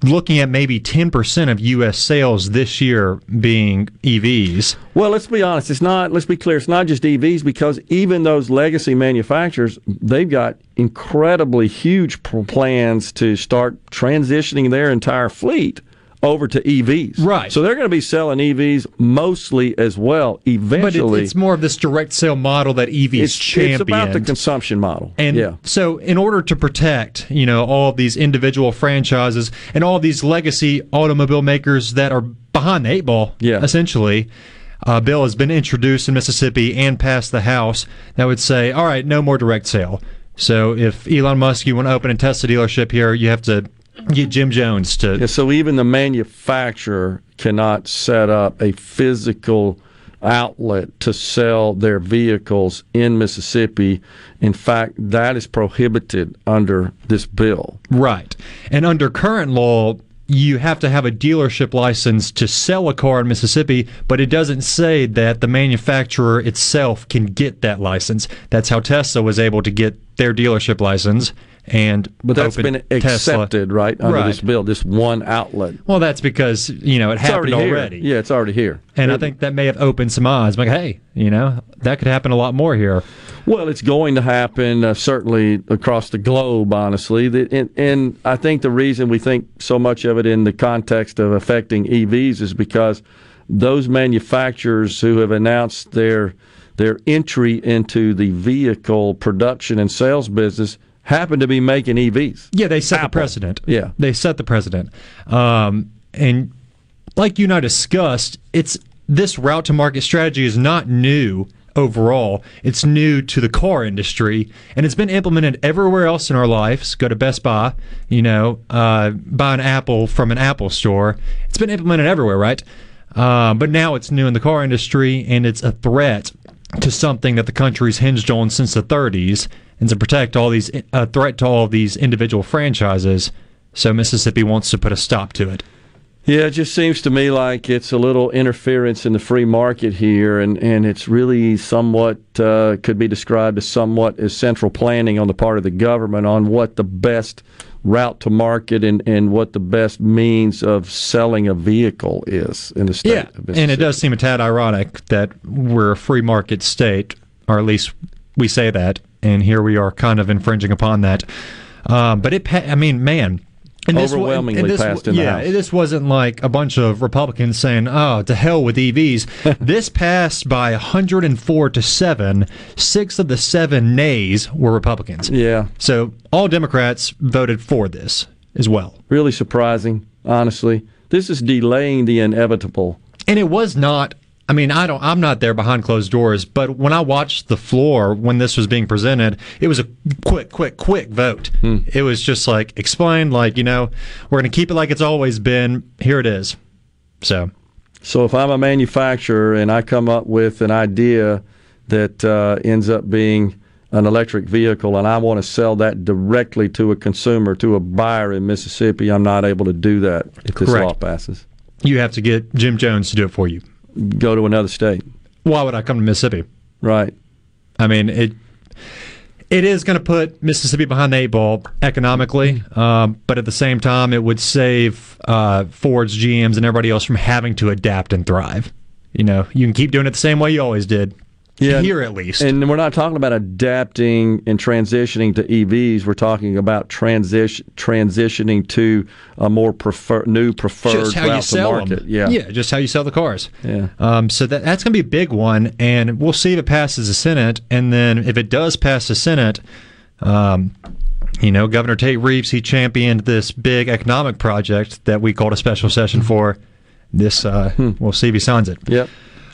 looking at maybe 10% of U.S. sales this year being EVs. Well, let's be honest. It's not. Let's be clear. It's not just EVs because even those legacy manufacturers, they've got incredibly huge plans to start transitioning their entire fleet over to EVs. Right. So they're going to be selling EVs mostly as well. But it, Eventually, it's more of this direct sale model that EVs it's, championed. it's about the consumption model. And yeah. so, in order to protect, you know, all of these individual franchises and all of these legacy automobile makers that are behind the eight ball, Yeah. essentially, a bill has been introduced in Mississippi and passed the House that would say, all right, no more direct sale. So, if Elon Musk, you want to open and test a Tesla dealership here, you have to get Jim Jones to. Yeah, so even the manufacturer cannot set up a physical outlet to sell their vehicles in Mississippi. In fact, that is prohibited under this bill. Right. And under current law, you have to have a dealership license to sell a car in Mississippi, but it doesn't say that the manufacturer itself can get that license. That's how Tesla was able to get their dealership license and But that's been Tesla. accepted, right, under Right. this bill, this one outlet. Well, that's because, you know, it It's happened already, already. Yeah, it's already here. And I think that may have opened some eyes. Like, hey, you know, that could happen a lot more here. Well, it's going to happen uh, certainly across the globe, honestly. And, and I think the reason we think so much of it in the context of affecting EVs is because those manufacturers who have announced their their entry into the vehicle production and sales business happen to be making EVs. Yeah, they set the precedent. Yeah. they set the precedent. Um, and like you and I discussed, it's this route to market strategy is not new overall. It's new to the car industry, and it's been implemented everywhere else in our lives. Go to Best Buy, you know, uh, buy an Apple from an Apple store. It's been implemented everywhere, right? Uh, but now it's new in the car industry, and it's a threat to something that the country's hinged on since the 30s, and to protect all these a threat to all of these individual franchises. So Mississippi wants to put a stop to it. Yeah, it just seems to me like it's a little interference in the free market here, and, and it's really somewhat, uh, could be described as somewhat as central planning on the part of the government on what the best route to market and, and what the best means of selling a vehicle is in the state Yeah, and it does seem a tad ironic that we're a free market state, or at least we say that, and here we are kind of infringing upon that. Um, but it, pa- I mean, man. and this Overwhelmingly and this, passed in the yeah, this wasn't like a bunch of Republicans saying, "Oh, to hell with EVs." this passed by 104 to seven. Six of the seven nays were Republicans. Yeah, So all Democrats voted for this as well. really surprising, honestly. This is delaying the inevitable. and it was not i mean i don't i'm not there behind closed doors but when i watched the floor when this was being presented it was a quick quick quick vote. It was just like explain like you know we're going to keep it like it's always been. Here it is. So. So if I'm a manufacturer and I come up with an idea that uh, ends up being an electric vehicle and I want to sell that directly to a consumer, to a buyer in Mississippi, I'm not able to do that. If this law passes. you have to get jim jones to do it for you Go to another state. why would i come to mississippi Right. I mean, it it is going to put Mississippi behind the eight ball economically, um, but at the same time, it would save uh, Ford's, GMs, and everybody else from having to adapt and thrive. You know, you can keep doing it the same way you always did. Yeah, here at least. And we're not talking about adapting and transitioning to EVs. We're talking about transition transitioning to a more prefer, new preferred just how you sell market. them. Yeah. yeah, just how you sell the cars. Yeah. Um, so that that's going to be a big one, and we'll see if it passes the Senate, and then if it does pass the Senate, um, you know, Governor Tate Reeves he championed this big economic project that we called a special session for. This uh, we'll see if he signs it. Yep.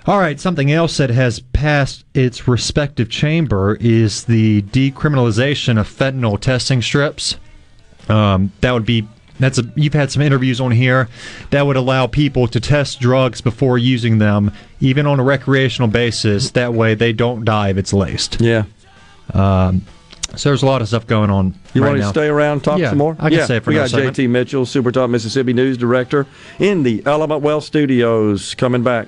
All right, something else that has passed its respective chamber is the decriminalization of fentanyl testing strips. Um, that would be that's a you've had some interviews on here that would allow people to test drugs before using them, even on a recreational basis. That way, they don't die if it's laced. Yeah. Um, so there's a lot of stuff going on. You right want to now. stay around and talk Yeah, some more? I can yeah. stay for We got. JT Mitchell, Super Talk Mississippi News Director, in the Element Wealth Studios, coming back.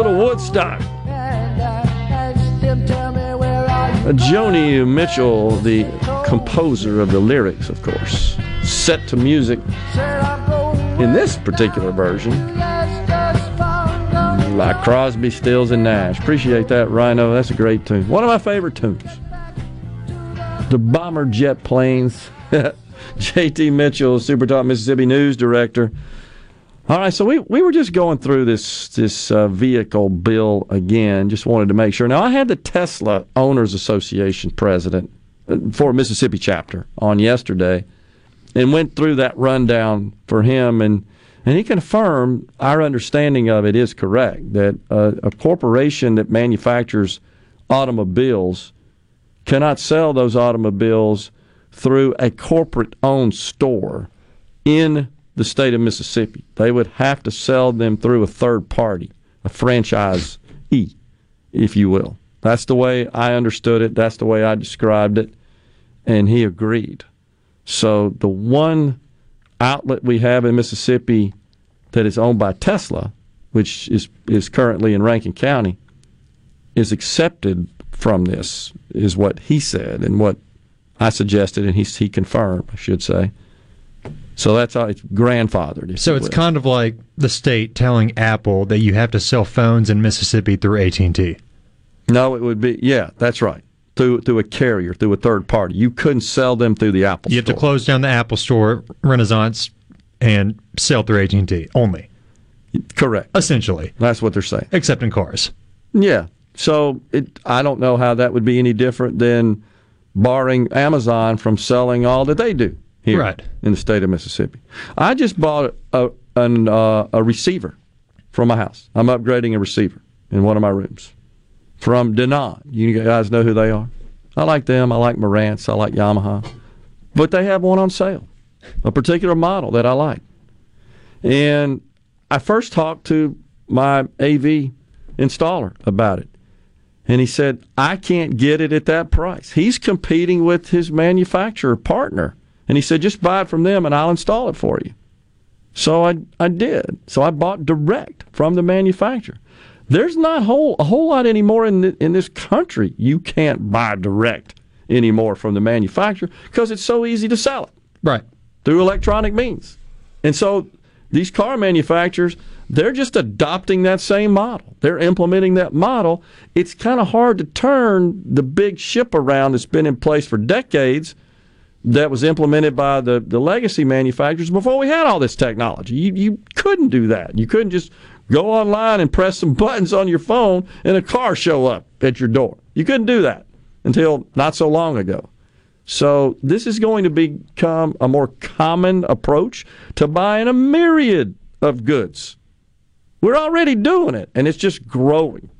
Little Woodstock. Joni Mitchell, the composer of the lyrics, of course, set to music in this particular version. Like Crosby, Stills, and Nash. Appreciate that, Rhino. That's a great tune. One of my favorite tunes. The Bomber Jet Planes. JT Mitchell, Super Talk Mississippi News Director. All right, so we, we were just going through this this uh, vehicle bill again. Just wanted to make sure. Now I had the Tesla Owners Association president uh, for Mississippi chapter on yesterday, and went through that rundown for him, and and he confirmed our understanding of it is correct that uh, a corporation that manufactures automobiles cannot sell those automobiles through a corporate owned store in the state of Mississippi. They would have to sell them through a third party, a franchise E, if you will. That's the way I understood it. That's the way I described it. And he agreed. So the one outlet we have in Mississippi that is owned by Tesla, which is, is currently in Rankin County, is accepted from this, is what he said and what I suggested, and he, he confirmed, I should say. So that's how it's grandfathered. So it's kind of like the state telling Apple that you have to sell phones in Mississippi through AT and T. No, it would be yeah, that's right. Through through a carrier, through a third party. You couldn't sell them through the Apple store. You have to close down the Apple Store, Renaissance, and sell through AT and T only. Correct. Essentially, That's what they're saying. except in cars. Yeah. So it, I don't know how that would be any different than barring Amazon from selling all that they do here Right. in the state of Mississippi. I just bought a an, uh, a receiver from my house. I'm upgrading a receiver in one of my rooms from Denon. You guys know who they are. I like them. I like Marantz. I like Yamaha, but they have one on sale, a particular model that I like. And I first talked to my AV installer about it. And he said, I can't get it at that price. He's competing with his manufacturer partner. And he said, just buy it from them and I'll install it for you. So I, I did. So I bought direct from the manufacturer. There's not whole, a whole lot anymore in, the, in this country. You can't buy direct anymore from the manufacturer because it's so easy to sell it Right. through electronic means. And so these car manufacturers, they're just adopting that same model. They're implementing that model. It's kind of hard to turn the big ship around that's been in place for decades that was implemented by the, the legacy manufacturers before we had all this technology. You, you couldn't do that. You couldn't just go online and press some buttons on your phone and a car show up at your door. You couldn't do that until not so long ago. So this is going to become a more common approach to buying a myriad of goods. We're already doing it, and it's just growing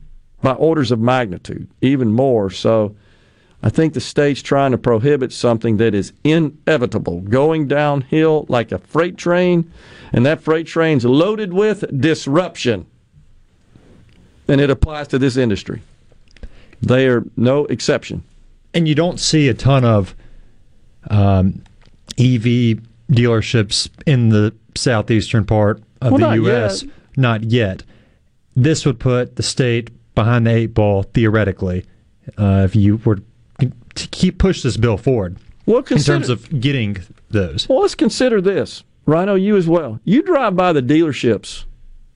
by orders of magnitude, even more. So I think the state's trying to prohibit something that is inevitable, going downhill like a freight train, and that freight train's loaded with disruption. And it applies to this industry. They are no exception. and you don't see a ton of um, EV dealerships in the southeastern part of Well, the not U.S. yet. Not yet. This would put the state behind the eight ball theoretically uh, if you were to keep push this bill forward Well, in terms of getting those. Well, let's consider this. Rhino, you as well. You drive by the dealerships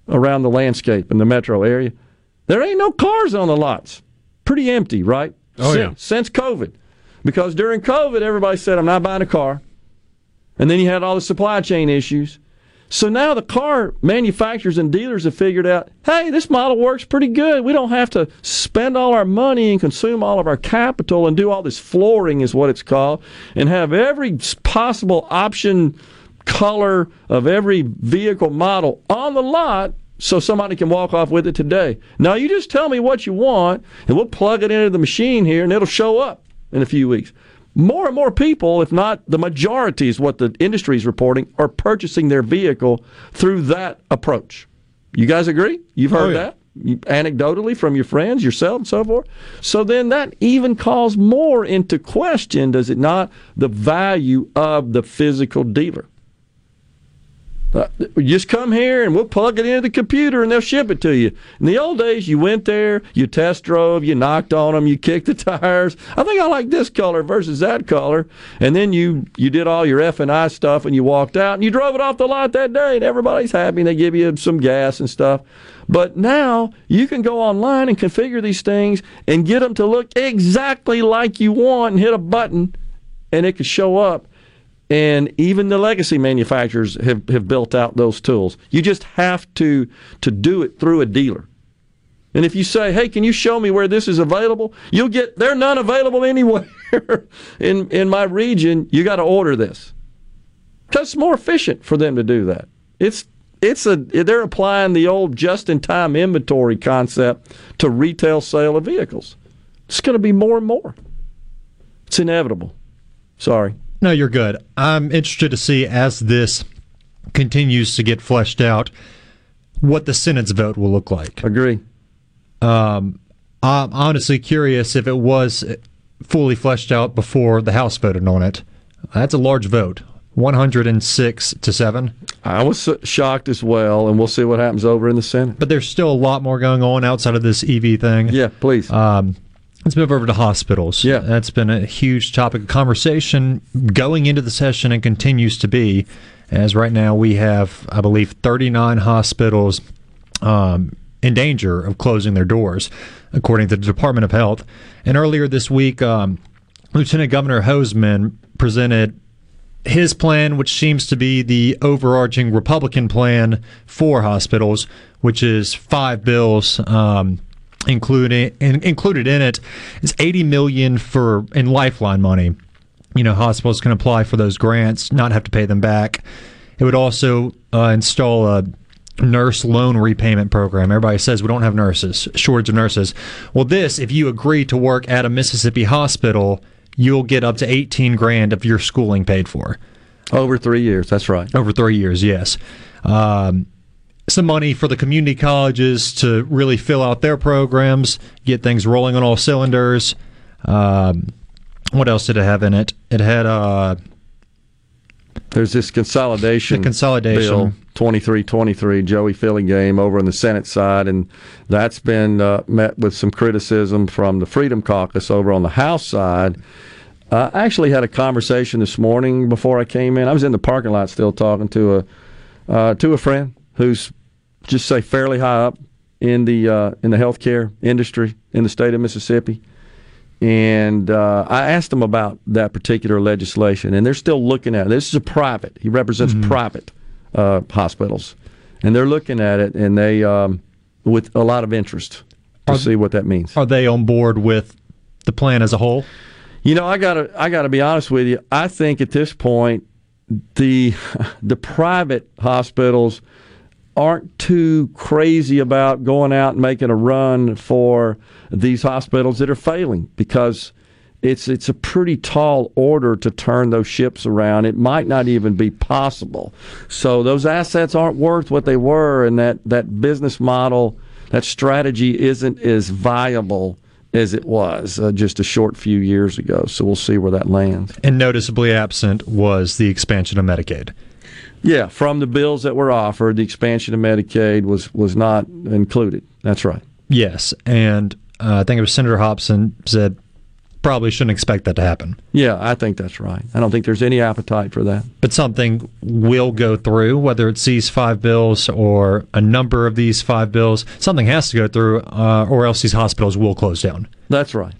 around the landscape in the metro area. There ain't no cars on the lots. Pretty empty, right? Oh, since, yeah. Since COVID. Because during COVID, everybody said, I'm not buying a car. And then you had all the supply chain issues. So now the car manufacturers and dealers have figured out, hey, this model works pretty good. We don't have to spend all our money and consume all of our capital and do all this flooring, is what it's called, and have every possible option color of every vehicle model on the lot so somebody can walk off with it today. Now you just tell me what you want and we'll plug it into the machine here and it'll show up in a few weeks. More and more people, if not the majority is what the industry is reporting, are purchasing their vehicle through that approach. You guys agree? You've heard Oh, yeah. that? Anecdotally from your friends, yourself, and so forth. So then that even calls more into question, does it not, the value of the physical dealer? Uh, just come here and we'll plug it into the computer and they'll ship it to you. In the old days, you went there, you test drove, you knocked on them, you kicked the tires. I think I like this color versus that color, and then you you did all your F and I stuff and you walked out and you drove it off the lot that day and everybody's happy and they give you some gas and stuff. But now you can go online and configure these things and get them to look exactly like you want and hit a button and it can show up and even the legacy manufacturers have, have built out those tools. You just have to to do it through a dealer. And if you say, "Hey, can you show me where this is available?" You'll get they're none available anywhere in in my region. You got to order this it's more efficient for them to do that. It's it's a they're applying the old just-in-time inventory concept to retail sale of vehicles. It's going to be more and more. It's inevitable. Sorry. No, you're good. I'm interested to see as this continues to get fleshed out what the Senate's vote will look like. Agree. Um, I'm honestly curious if it was fully fleshed out before the House voted on it. That's a large vote, 106 to seven. I was shocked as well, and we'll see what happens over in the Senate. But there's still a lot more going on outside of this EV thing. Yeah, please. Um, Let's move over to hospitals. Yeah. That's been a huge topic of conversation going into the session and continues to be. As right now we have, I believe, 39 hospitals um, in danger of closing their doors, according to the Department of Health. And earlier this week, um, Lieutenant Governor Hosemann presented his plan, which seems to be the overarching Republican plan for hospitals, which is five bills. Um, including in, included in it is 80 million for in lifeline money. You know hospitals can apply for those grants not have to pay them back. It would also uh, install a nurse loan repayment program. Everybody says we don't have nurses shortage of nurses. Well this if you agree to work at a mississippi hospital you'll get up to 18 grand of your schooling paid for. Over three years that's right. Over three years yes. Um, some money for the community colleges to really fill out their programs, get things rolling on all cylinders. Um, what else did it have in it? It had uh, there's this consolidation, the consolidation bill 2323 Joey Fillingane over on the Senate side, and that's been uh, met with some criticism from the Freedom Caucus over on the House side. Uh, I actually had a conversation this morning before I came in. I was in the parking lot still talking to a uh, to a friend who's just say fairly high up in the uh, in the healthcare industry in the state of Mississippi. And uh, I asked him about that particular legislation, and they're still looking at it. This is a private. He represents mm-hmm. private uh, hospitals, and they're looking at it, and they um, with a lot of interest to are, see what that means. Are they on board with the plan as a whole? You know, I gotta I gotta be honest with you. I think at this point, the the private hospitals aren't too crazy about going out and making a run for these hospitals that are failing because it's it's a pretty tall order to turn those ships around. It might not even be possible. So those assets aren't worth what they were, and that that business model, that strategy isn't as viable as it was uh, just a short few years ago. So we'll see where that lands. And noticeably absent was the expansion of Medicaid. Yeah, from the bills that were offered, the expansion of Medicaid was was not included. That's right. Yes, and uh, I think it was Senator Hobson said probably shouldn't expect that to happen. Yeah, I think that's right. I don't think there's any appetite for that. But something will go through, whether it's these five bills or a number of these five bills. Something has to go through, uh, or else these hospitals will close down. That's right.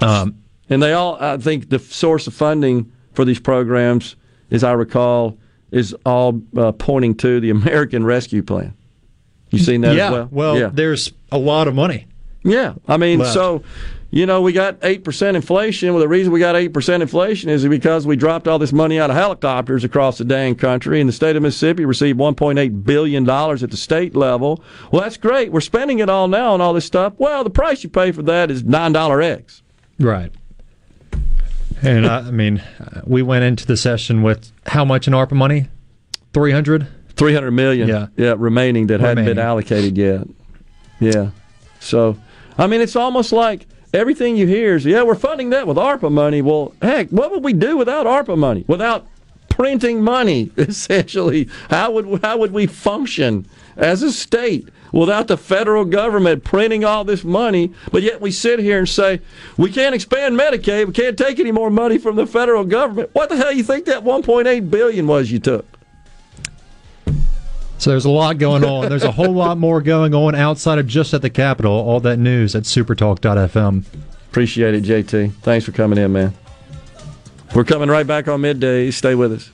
Um, and they all, I think, the source of funding for these programs, as I recall, is all uh, pointing to the American Rescue Plan. You seen that yeah, as well? Well, yeah. there's a lot of money. Yeah, I mean, left. so you know, we got eight percent inflation. Well, the reason we got eight percent inflation is because we dropped all this money out of helicopters across the dang country, and the state of Mississippi received 1.8 billion dollars at the state level. Well, that's great. We're spending it all now on all this stuff. Well, the price you pay for that is nine dollar eggs. Right. And I, I mean, we went into the session with how much in ARPA money? 300? 300 million. Yeah. Yeah, remaining that remaining. hadn't been allocated yet. Yeah. So, I mean, it's almost like everything you hear is, yeah, we're funding that with ARPA money. Well, heck, what would we do without ARPA money? Without printing money, essentially, how would how would we function as a state? Without the federal government printing all this money, but yet we sit here and say, we can't expand Medicaid, we can't take any more money from the federal government. What the hell you think that 1.8 billion was you took? So there's a lot going on. There's a whole lot more going on outside of just at the Capitol. All that news at supertalk.fm. Appreciate it, JT. Thanks for coming in, man. We're coming right back on midday. Stay with us.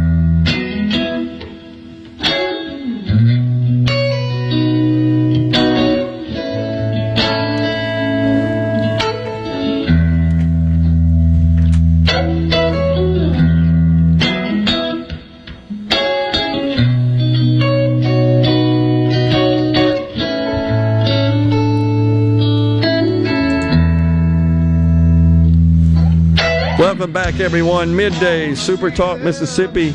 Welcome back, everyone. Midday Super Talk Mississippi.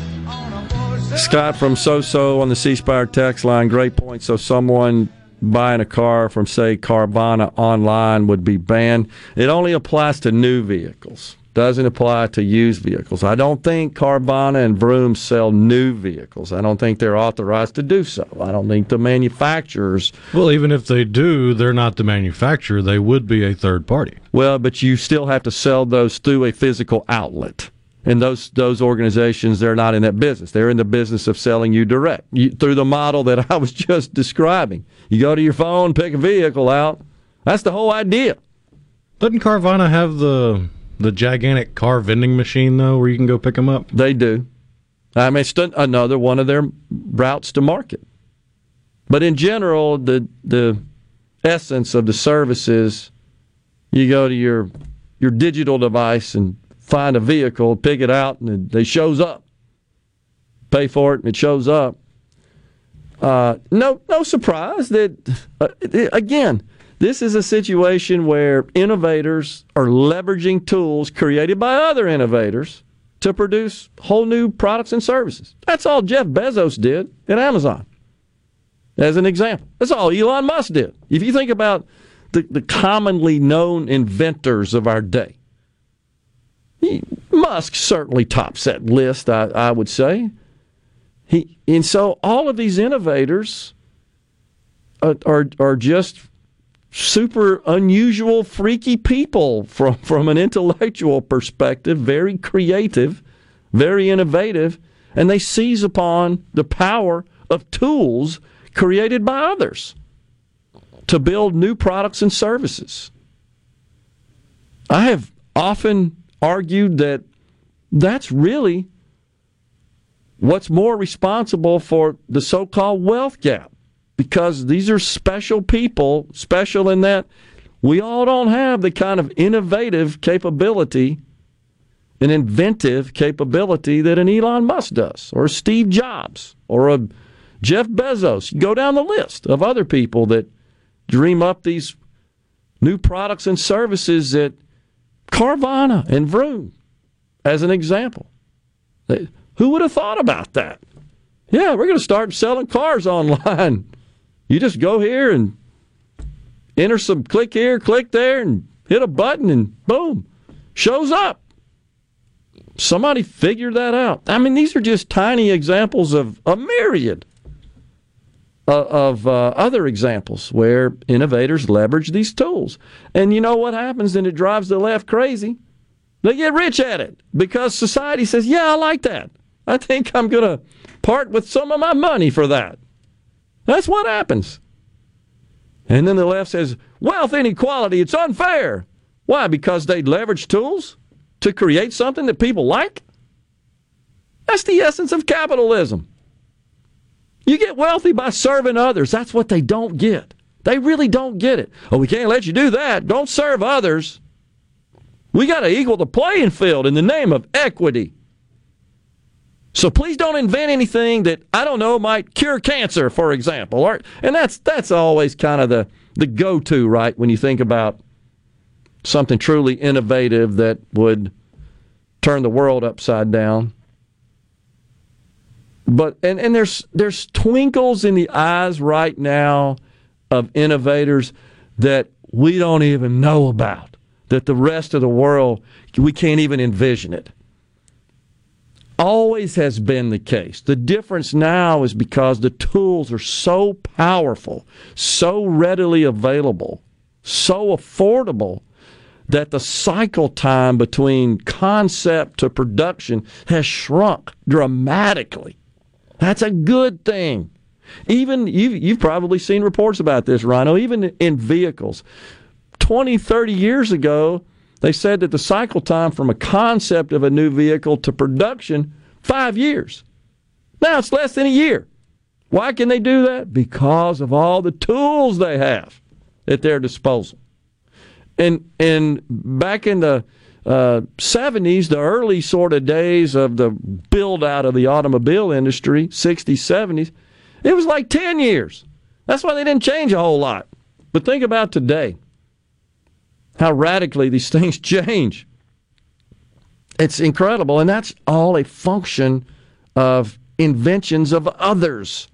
Scott from Soso on the C Spire text line. Great point. So, someone buying a car from, say, Carvana online would be banned. It only applies to new vehicles doesn't apply to used vehicles. I don't think Carvana and Vroom sell new vehicles. I don't think they're authorized to do so. I don't think the manufacturers. Well, even if they do, they're not the manufacturer. They would be a third party. Well, but you still have to sell those through a physical outlet. And those those organizations, they're not in that business. They're in the business of selling you direct you, through the model that I was just describing. You go to your phone, pick a vehicle out. That's the whole idea. Doesn't Carvana have the the gigantic car vending machine though, where you can go pick them up? They do. I mean, it's another one of their routes to market. But in general, the the essence of the service is you go to your your digital device and find a vehicle, pick it out, and it, shows up. Pay for it, and it shows up. Uh, no, no surprise that uh, again this is a situation where innovators are leveraging tools created by other innovators to produce whole new products and services. That's all Jeff Bezos did at Amazon, as an example. That's all Elon Musk did. If you think about the, the commonly known inventors of our day, Musk certainly tops that list, I, I would say. He, and so all of these innovators are, are just super unusual, freaky people from, from an intellectual perspective, very creative, very innovative, and they seize upon the power of tools created by others to build new products and services. I have often argued that that's really what's more responsible for the so called wealth gap because these are special people, special in that we all don't have the kind of innovative capability and inventive capability that an Elon Musk does, or Steve Jobs, or a Jeff Bezos. Go down the list of other people that dream up these new products and services that Carvana and Vroom, as an example. Who would have thought about that? Yeah, we're going to start selling cars online. You just go here and enter some click here, click there, and hit a button, and boom, shows up. Somebody figured that out. I mean, these are just tiny examples of a myriad of uh, other examples where innovators leverage these tools. And you know what happens? And it drives the left crazy. They get rich at it because society says, yeah, I like that. I think I'm going to part with some of my money for that. That's what happens. And then the left says, wealth inequality, it's unfair. Why? Because they leverage tools to create something that people like? That's the essence of capitalism. You get wealthy by serving others. That's what they don't get. They really don't get it. Oh, we can't let you do that. Don't serve others. We got to equal the playing field in the name of equity. So please don't invent anything that I don't know might cure cancer, for example. Or, and that's that's always kind of the the go-to, right? When you think about something truly innovative that would turn the world upside down. But and, and there's there's twinkles in the eyes right now of innovators that we don't even know about. That the rest of the world we can't even envision it always has been the case. The difference now is because the tools are so powerful, so readily available, so affordable that the cycle time between concept to production has shrunk dramatically. That's a good thing. Even you've, you've probably seen reports about this, Rhino, even in vehicles. 20, 30 years ago, they said that the cycle time from a concept of a new vehicle to production, five years. Now it's less than a year. Why can they do that? Because of all the tools they have at their disposal. And and back in the uh, 70s, the early sort of days of the build out of the automobile industry, 60s, 70s, it was like 10 years. That's why they didn't change a whole lot. But think about today how radically these things change. It's incredible. And that's all a function of inventions of others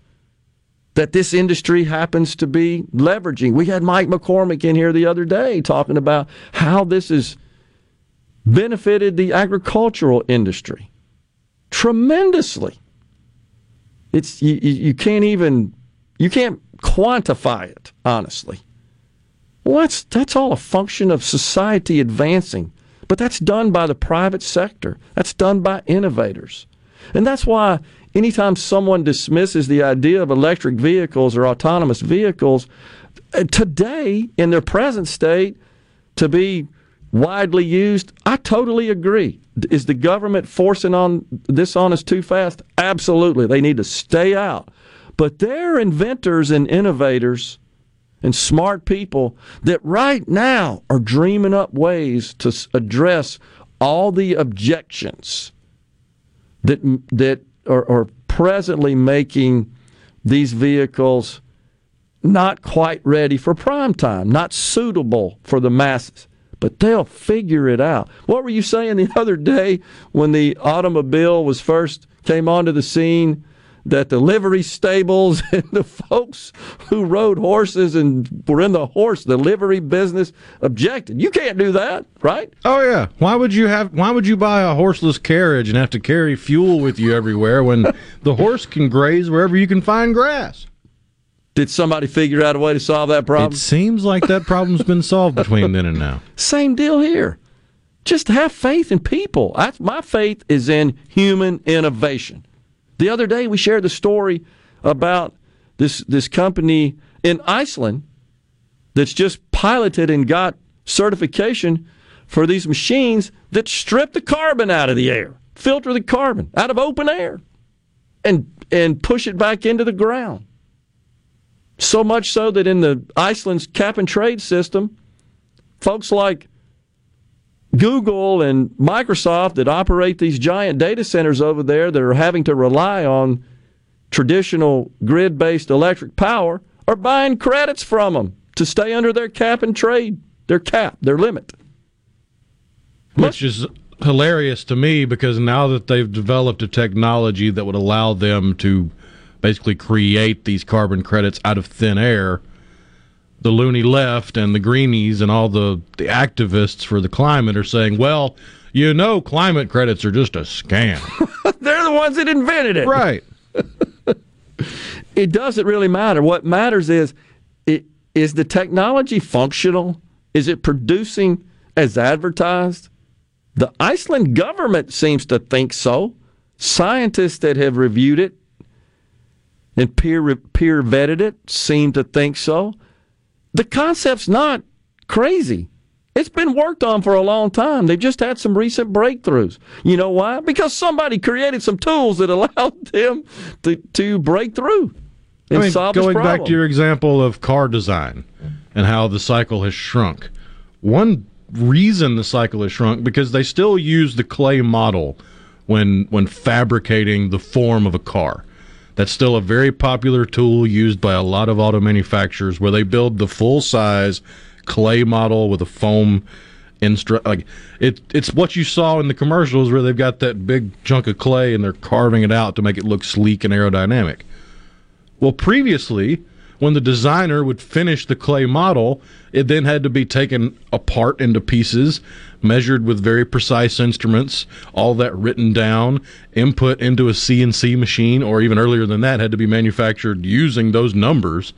that this industry happens to be leveraging. We had Mike McCormick in here the other day talking about how this has benefited the agricultural industry tremendously. It's you, you can't even you can't quantify it honestly. Well, that's that's all a function of society advancing, but that's done by the private sector. That's done by innovators, and that's why anytime someone dismisses the idea of electric vehicles or autonomous vehicles, uh, today in their present state, to be widely used, I totally agree. Is the government forcing on this on us too fast? Absolutely. They need to stay out. But they're inventors and innovators and smart people that right now are dreaming up ways to address all the objections that that are, are presently making these vehicles not quite ready for prime time, not suitable for the masses. But they'll figure it out. What were you saying the other day when the automobile was first came onto the scene? That the livery stables and the folks who rode horses and were in the horse the livery business objected. You can't do that, right? Oh yeah. Why would you have why would you buy a horseless carriage and have to carry fuel with you everywhere when the horse can graze wherever you can find grass? Did somebody figure out a way to solve that problem? It seems like that problem's been solved between then and now. Same deal here. Just have faith in people. I, my faith is in human innovation. The other day, we shared the story about this, this company in Iceland that's just piloted and got certification for these machines that strip the carbon out of the air, filter the carbon out of open air, and, and push it back into the ground. So much so that in the Iceland's cap and trade system, folks like Google and Microsoft that operate these giant data centers over there that are having to rely on traditional grid based electric power are buying credits from them to stay under their cap and trade, their cap, their limit. Which is hilarious to me because now that they've developed a technology that would allow them to basically create these carbon credits out of thin air the loony left and the greenies and all the, the activists for the climate are saying, well, you know, climate credits are just a scam. They're the ones that invented it. Right. it doesn't really matter. What matters is it, is the technology functional? Is it producing as advertised? The Iceland government seems to think so. Scientists that have reviewed it and peer peer vetted it seem to think so the concept's not crazy. It's been worked on for a long time. They've just had some recent breakthroughs. You know why? Because somebody created some tools that allowed them to, to break through and I mean, solve Going back to your example of car design and how the cycle has shrunk. One reason the cycle has shrunk because they still use the clay model when when fabricating the form of a car. That's still a very popular tool used by a lot of auto manufacturers where they build the full size clay model with a foam instru- like it it's what you saw in the commercials where they've got that big chunk of clay and they're carving it out to make it look sleek and aerodynamic. Well, previously, when the designer would finish the clay model, it then had to be taken apart into pieces, measured with very precise instruments, all that written down, input into a CNC machine, or even earlier than that, had to be manufactured using those numbers.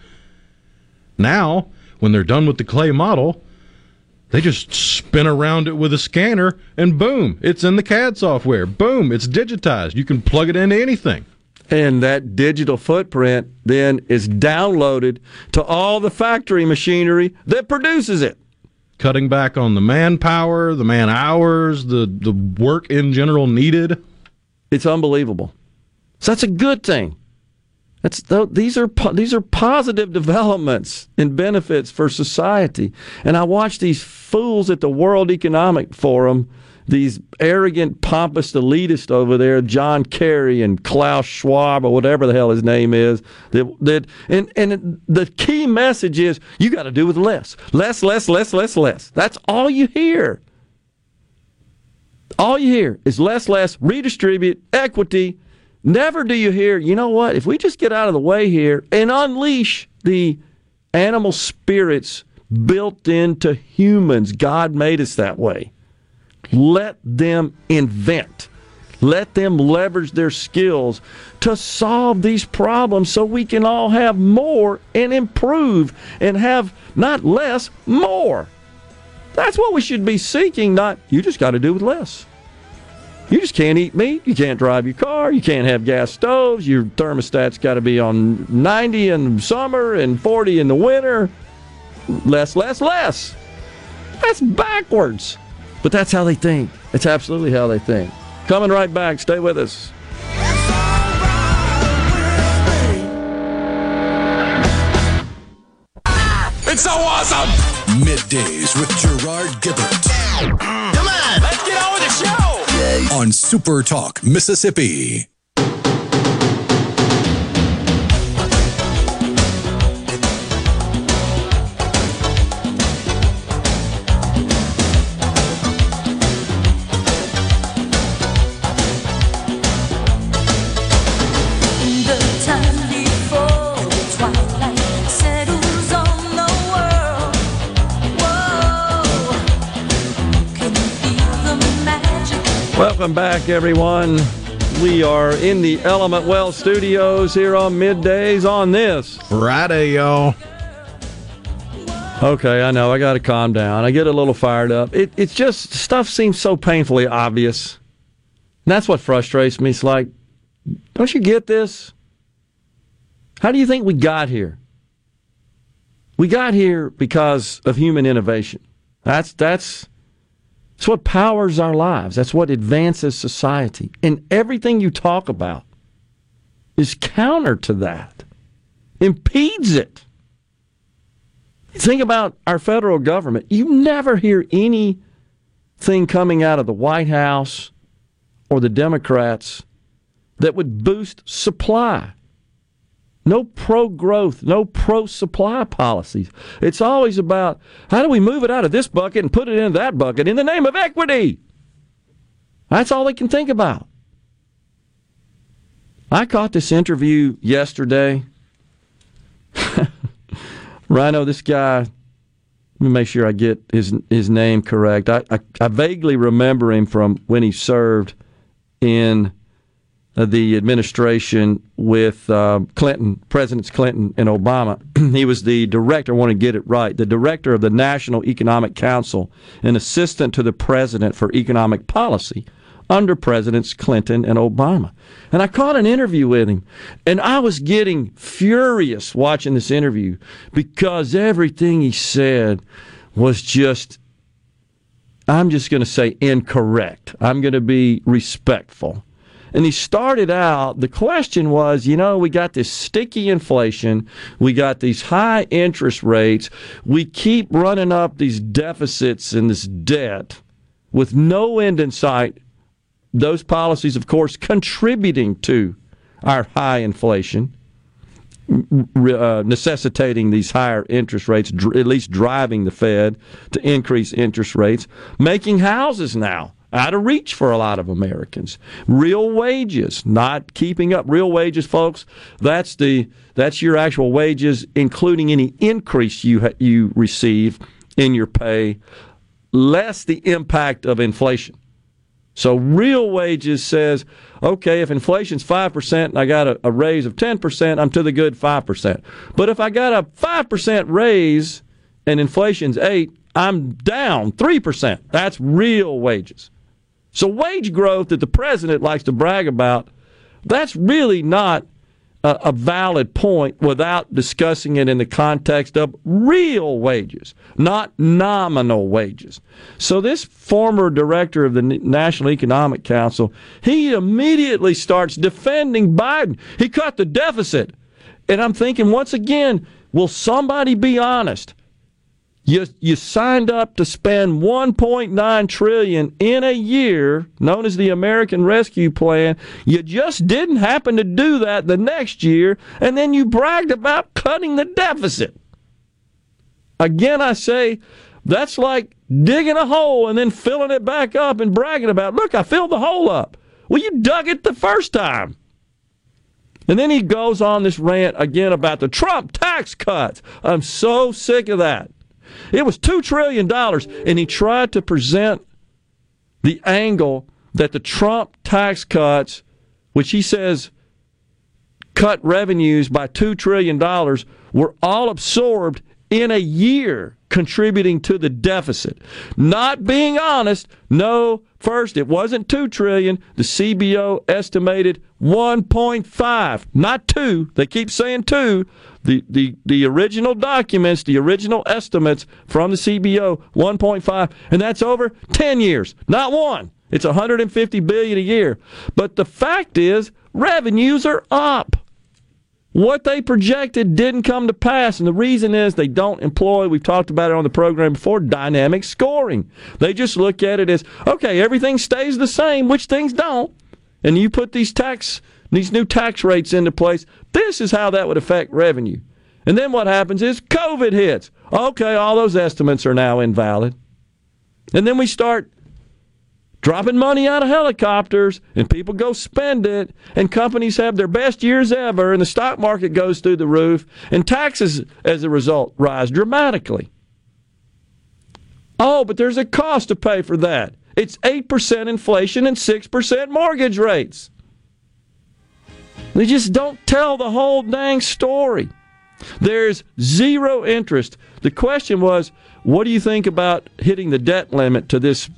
Now, when they're done with the clay model, they just spin around it with a scanner and boom, it's in the CAD software. Boom, it's digitized. You can plug it into anything and that digital footprint then is downloaded to all the factory machinery that produces it. Cutting back on the manpower, the man hours, the, the work in general needed. It's unbelievable. So that's a good thing. That's these are these are positive developments and benefits for society. And I watch these fools at the World Economic Forum these arrogant, pompous elitists over there, John Kerry and Klaus Schwab or whatever the hell his name is, that, that and, and the key message is you got to do with less. Less, less, less, less, less. That's all you hear. All you hear is less, less, redistribute, equity. Never do you hear, you know what, if we just get out of the way here and unleash the animal spirits built into humans, God made us that way. Let them invent. Let them leverage their skills to solve these problems so we can all have more and improve and have not less, more. That's what we should be seeking, not you just got to do with less. You just can't eat meat. You can't drive your car. You can't have gas stoves. Your thermostat's got to be on 90 in summer and 40 in the winter. Less, less, less. That's backwards. But that's how they think. It's absolutely how they think. Coming right back. Stay with us. It's so awesome! Middays with Gerard Gibert. Come on, let's get on with the show. On Super Talk, Mississippi. Welcome back, everyone. We are in the Element Wealth studios here on middays on this. Friday, y'all. Okay, I know. I got to calm down. I get a little fired up. It, it's just stuff seems so painfully obvious. And that's what frustrates me. It's like, don't you get this? How do you think we got here? We got here because of human innovation. That's that's that's what powers our lives. That's what advances society. And everything you talk about is counter to that. Impedes it. Think about our federal government. You never hear anything coming out of the White House or the Democrats that would boost supply. No pro growth, no pro supply policies. It's always about how do we move it out of this bucket and put it in that bucket in the name of equity? That's all they can think about. I caught this interview yesterday. Rhino, this guy, let me make sure I get his his name correct. I, I, I vaguely remember him from when he served in the administration with uh, Clinton, Presidents Clinton and Obama. he was the director, I want to get it right, the director of the National Economic Council, an assistant to the president for economic policy under Presidents Clinton and Obama. And I caught an interview with him, and I was getting furious watching this interview because everything he said was just, I'm just going to say incorrect. I'm going to be respectful. And he started out, the question was, you know, we got this sticky inflation, we got these high interest rates, we keep running up these deficits and this debt with no end in sight. Those policies, of course, contributing to our high inflation, uh, necessitating these higher interest rates, dr- at least driving the Fed to increase interest rates, making houses now out of reach for a lot of Americans. Real wages not keeping up. Real wages, folks. That's the that's your actual wages, including any increase you ha- you receive in your pay, less the impact of inflation. So real wages says, okay, if inflation's five percent and I got a, a raise of ten percent, I'm to the good five percent. But if I got a five percent raise and inflation's eight, I'm down three percent. That's real wages. So wage growth that the president likes to brag about, that's really not a, a, valid point without discussing it in the context of real wages, not nominal wages. So this former director of the National Economic Council, he immediately starts defending Biden. He cut the deficit. And I'm thinking once again, will somebody be honest? You, you signed up to spend 1.9 trillion in a year, known as the American Rescue Plan. You just didn't happen to do that the next year, and then you bragged about cutting the deficit. Again, I say That's like digging a hole and then filling it back up and bragging about, look, I filled the hole up. Well, you dug it the first time. And then he goes on this rant again about the Trump tax cuts. I'm so sick of that. It was $2 trillion, and he tried to present the angle that the Trump tax cuts, which he says cut revenues by $2 trillion, were all absorbed in a year, contributing to the deficit. Not being honest, no, first, it wasn't 2 trillion. The CBO estimated 1.5, not 2. They keep saying 2. The, the, the original documents, the original estimates from the CBO, 1.5, and that's over 10 years, not one. It's 150 billion a year. But the fact is, revenues are up. What they projected didn't come to pass, and the reason is they don't employ, we've talked about it on the program before, dynamic scoring. They just look at it as, okay, everything stays the same, which things don't. And you put these tax these new tax rates into place, this is how that would affect revenue. And then what happens is COVID hits. Okay, all those estimates are now invalid. And then we start dropping money out of helicopters and people go spend it and companies have their best years ever and the stock market goes through the roof and taxes as a result rise dramatically. Oh, but there's a cost to pay for that. It's 8% inflation and 6% mortgage rates. They just don't tell the whole dang story. There's zero interest. The question was, what do you think about hitting the debt limit to this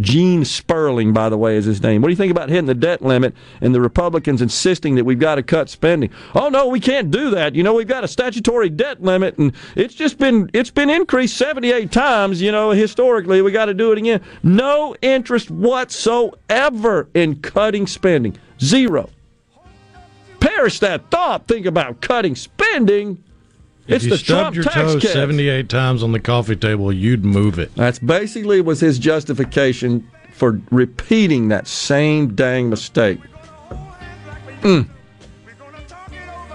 Gene Sperling, by the way, is his name. What do you think about hitting the debt limit and the Republicans insisting that we've got to cut spending? Oh no, we can't do that. You know, we've got a statutory debt limit and it's just been it's been increased 78 times, you know, historically. We got to do it again. No interest whatsoever in cutting spending. Zero. Perish that thought. Think about cutting spending. If it's you the stubbed Trump your tax toe cuts. 78 times on the coffee table, you'd move it. That's basically was his justification for repeating that same dang mistake. Mm.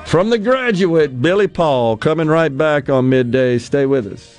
From the graduate, Billy Paul, coming right back on midday. Stay with us.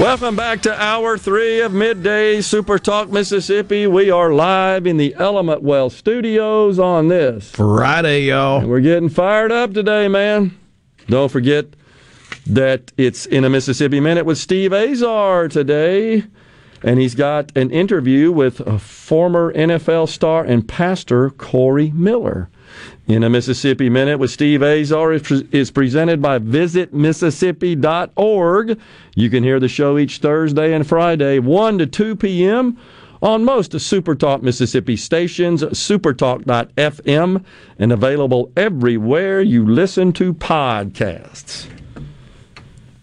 Welcome back to hour three of midday Super Talk Mississippi. We are live in the Element Wealth studios on this Friday, y'all. And we're getting fired up today, man. Don't forget that it's in a Mississippi Minute with Steve Azar today. And he's got an interview with a former NFL star and pastor, Corey Miller. In a Mississippi Minute with Steve Azar is, pre- is presented by visitmississippi.org. You can hear the show each Thursday and Friday, 1 to 2 p.m. on most of Supertalk Mississippi stations, supertalk.fm, and available everywhere you listen to podcasts.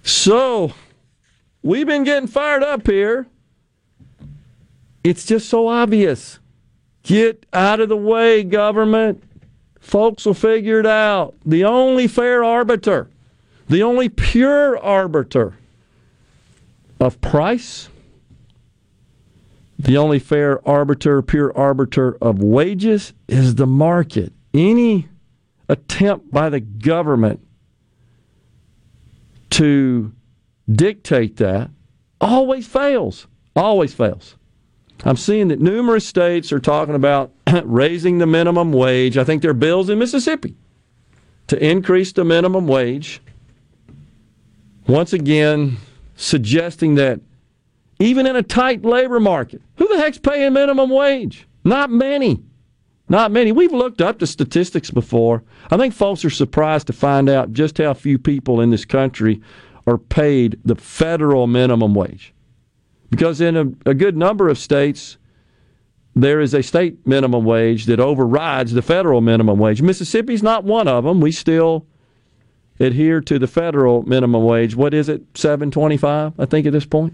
So, we've been getting fired up here. It's just so obvious. Get out of the way, government. Folks will figure it out. The only fair arbiter, the only pure arbiter of price, the only fair arbiter, pure arbiter of wages is the market. Any attempt by the government to dictate that always fails. Always fails. I'm seeing that numerous states are talking about raising the minimum wage. I think there are bills in Mississippi to increase the minimum wage. Once again, suggesting that even in a tight labor market, who the heck's paying minimum wage? Not many. Not many. We've looked up the statistics before. I think folks are surprised to find out just how few people in this country are paid the federal minimum wage. Because in a, a good number of states, there is a state minimum wage that overrides the federal minimum wage. Mississippi's not one of them. We still adhere to the federal minimum wage. What is it? 725, I think at this point.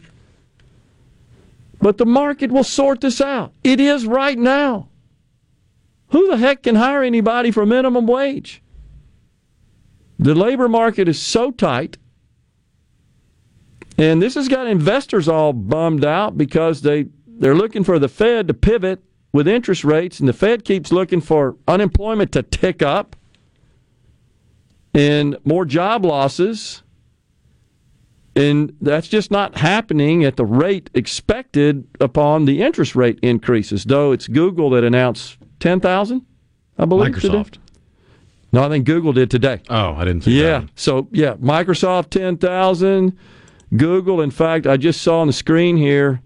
But the market will sort this out. It is right now. Who the heck can hire anybody for minimum wage? The labor market is so tight. And this has got investors all bummed out because they, they're looking for the Fed to pivot with interest rates, and the Fed keeps looking for unemployment to tick up and more job losses. And that's just not happening at the rate expected upon the interest rate increases, though it's Google that announced 10,000, I believe. Microsoft. Today. No, I think Google did today. Oh, I didn't see Yeah. that. Yeah. So, yeah, Microsoft 10,000. Google, in fact, I just saw on the screen here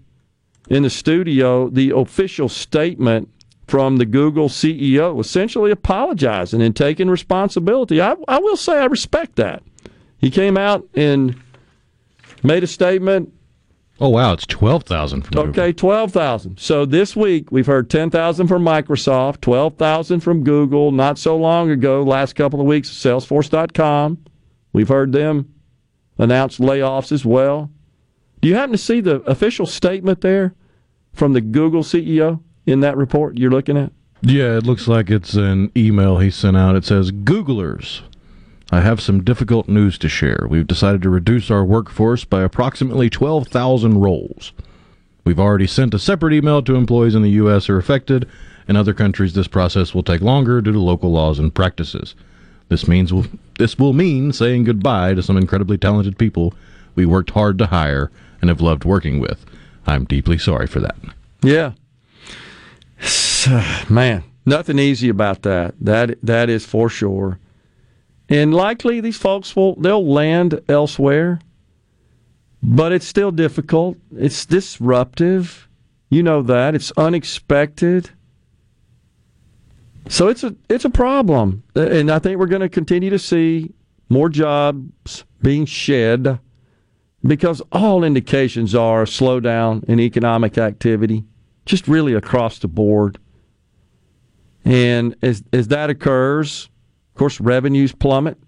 in the studio the official statement from the Google CEO essentially apologizing and taking responsibility. I, I will say I respect that. He came out and made a statement. Oh wow, it's twelve thousand from Google. Okay, 12,000. So this week we've heard 10,000 from Microsoft, 12,000 from Google. Not so long ago, last couple of weeks, Salesforce.com. We've heard them announce layoffs as well. Do you happen to see the official statement there from the Google CEO in that report you're looking at? Yeah, it looks like it's an email he sent out. It says, Googlers, I have some difficult news to share. We've decided to reduce our workforce by approximately 12,000 roles. We've already sent a separate email to employees in the U.S. who are affected. In other countries, this process will take longer due to local laws and practices. This means will, this will mean saying goodbye to some incredibly talented people we worked hard to hire and have loved working with. I'm deeply sorry for that. Yeah. Man, nothing easy about that. That that is for sure. And likely these folks will they'll land elsewhere. But it's still difficult. It's disruptive. You know that. It's unexpected. So it's a it's a problem. And I think we're going to continue to see more jobs being shed because all indications are a slowdown in economic activity, just really across the board. And as as that occurs, of course, revenues plummet,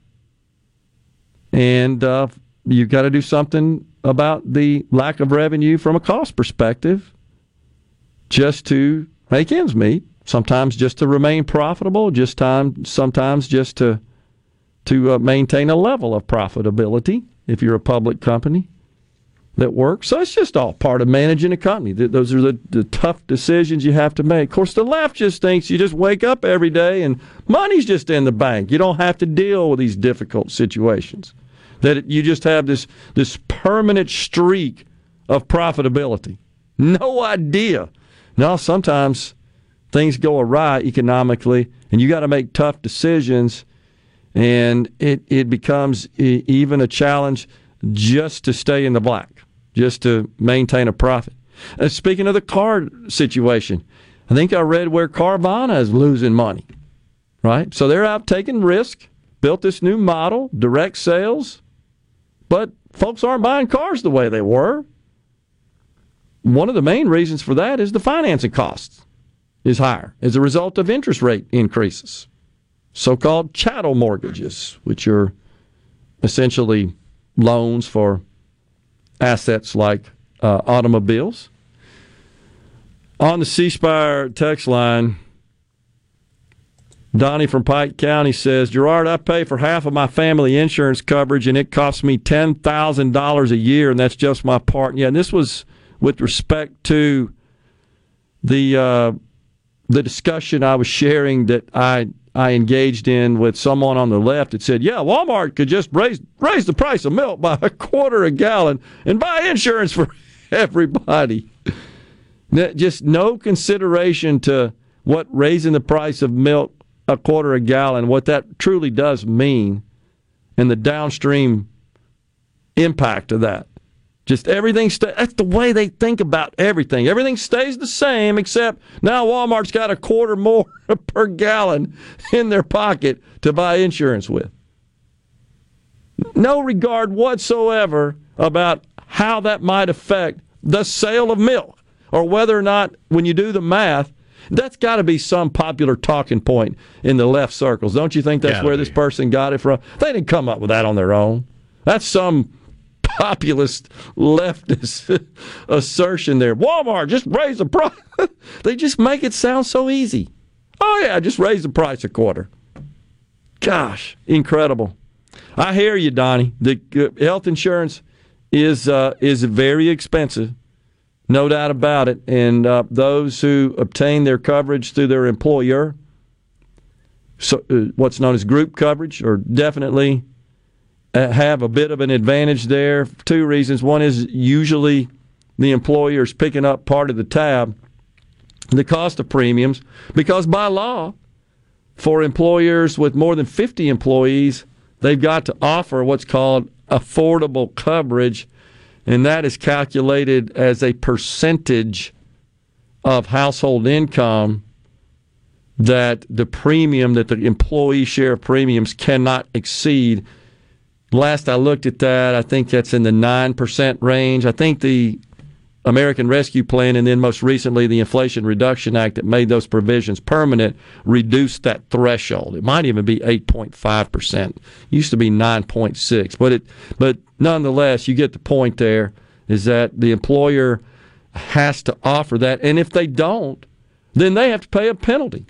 and uh, you've got to do something about the lack of revenue from a cost perspective, just to make ends meet. Sometimes just to remain profitable, just time. Sometimes just to to uh, maintain a level of profitability if you're a public company that works. So it's just all part of managing a company. Those are the, the tough decisions you have to make. Of course, the left just thinks you just wake up every day and money's just in the bank. You don't have to deal with these difficult situations. That you just have this this permanent streak of profitability. No idea. Now, sometimes things go awry economically, and you got to make tough decisions, and it it becomes even a challenge just to stay in the black, just to maintain a profit. Uh, speaking of the car situation, I think I read where Carvana is losing money, right? So they're out taking risk, built this new model, direct sales, but folks aren't buying cars the way they were. One of the main reasons for that is the financing costs is higher as a result of interest rate increases. So called chattel mortgages, which are essentially loans for assets like uh, automobiles. On the C Spire text line, Donnie from Pike County says, Gerard, I pay for half of my family insurance coverage and it costs me $10,000 a year, and that's just my part. Yeah, and this was with respect to the uh, the discussion I was sharing that I I engaged in with someone on the left that said, "Yeah, Walmart could just raise raise the price of milk by a quarter a gallon and buy insurance for everybody." Just no consideration to what raising the price of milk a quarter a gallon, what that truly does mean, and the downstream impact of that. Just everything. Sta- that's the way they think about everything. Everything stays the same, except now Walmart's got a quarter more per gallon in their pocket to buy insurance with. No regard whatsoever about how that might affect the sale of milk or whether or not, when you do the math, that's got to be some popular talking point in the left circles. Don't you think that's Gotta where this person got it from? They didn't come up with that on their own. That's some populist leftist assertion there. Walmart just raise the price. they just make it sound so easy. Oh yeah, just raise the price a quarter. Gosh, incredible. I hear you, Donnie. The uh, health insurance is uh, is very expensive, no doubt about it. And uh, those who obtain their coverage through their employer, so uh, what's known as group coverage, are definitely Uh, have a bit of an advantage there. For two reasons: one is usually the employer is picking up part of the tab, the cost of premiums, because by law, for employers with more than 50 employees, they've got to offer what's called affordable coverage, and that is calculated as a percentage of household income that the premium that the employee share of premiums cannot exceed. Last I looked at that, I think that's in the 9% range. I think the American Rescue Plan and then most recently the Inflation Reduction Act that made those provisions permanent reduced that threshold. It might even be 8.5%. Used to be 9.6, but it but nonetheless you get the point there is that the employer has to offer that and if they don't, then they have to pay a penalty.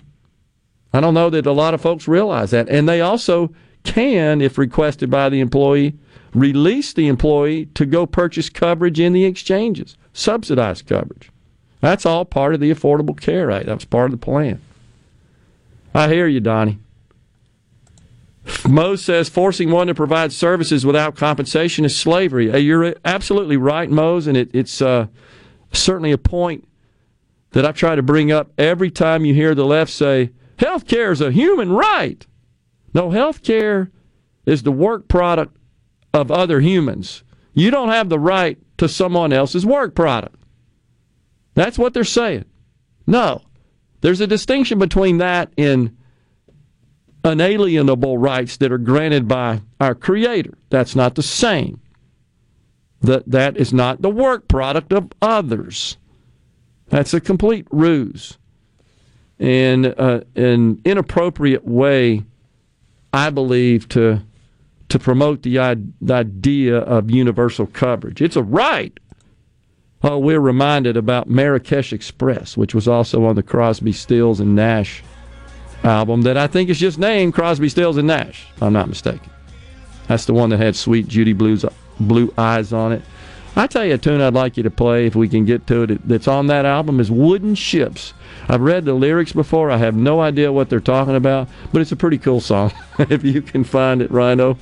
I don't know that a lot of folks realize that and they also can if requested by the employee release the employee to go purchase coverage in the exchanges, subsidized coverage. That's all part of the Affordable Care Act. That's part of the plan. I hear you, Donnie. Mose says forcing one to provide services without compensation is slavery. Uh, You're absolutely right, Mose, and it, it's uh, certainly a point that I try to bring up every time you hear the left say health care is a human right. No, health care is the work product of other humans. You don't have the right to someone else's work product. That's what they're saying. No. There's a distinction between that and unalienable rights that are granted by our Creator. That's not the same. That, that is not the work product of others. That's a complete ruse. And uh, an inappropriate way, I believe, to to promote the, the idea of universal coverage. It's a right. Oh, we're reminded about Marrakesh Express, which was also on the Crosby, Stills, and Nash album that I think is just named Crosby, Stills, and Nash, if I'm not mistaken. That's the one that had Sweet Judy Blue's Blue Eyes on it. I tell you a tune I'd like you to play if we can get to it that's on that album is Wooden Ships. I've read the lyrics before. I have no idea what they're talking about, but it's a pretty cool song. if you can find it, Rhino.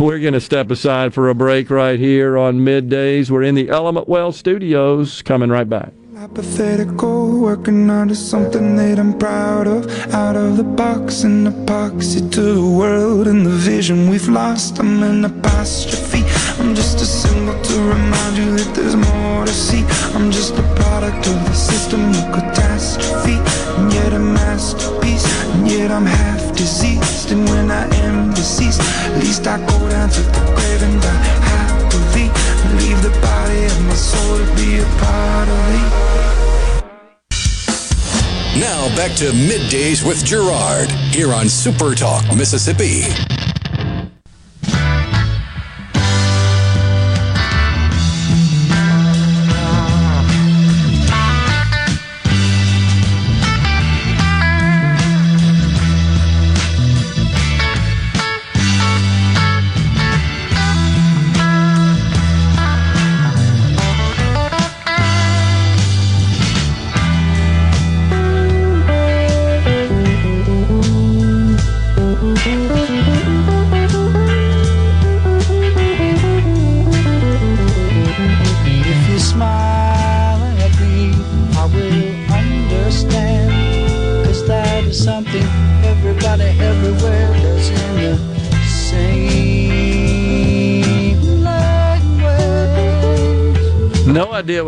We're going to step aside for a break right here on middays. We're in the Element Wealth studios. Coming right back. Hypothetical, working on something that I'm proud of. Out of the box, an epoxy to the world and the vision we've lost. I'm an apostrophe. I'm just a symbol to remind you that there's more to see. I'm just a product of the system of catastrophe, and yet a masterpiece. And yet I'm half diseased, and when I am deceased, at least I go down to the grave and die happily. Leave the body of my soul to be a part of me. Now back to middays with Gerard here on Super Talk, Mississippi.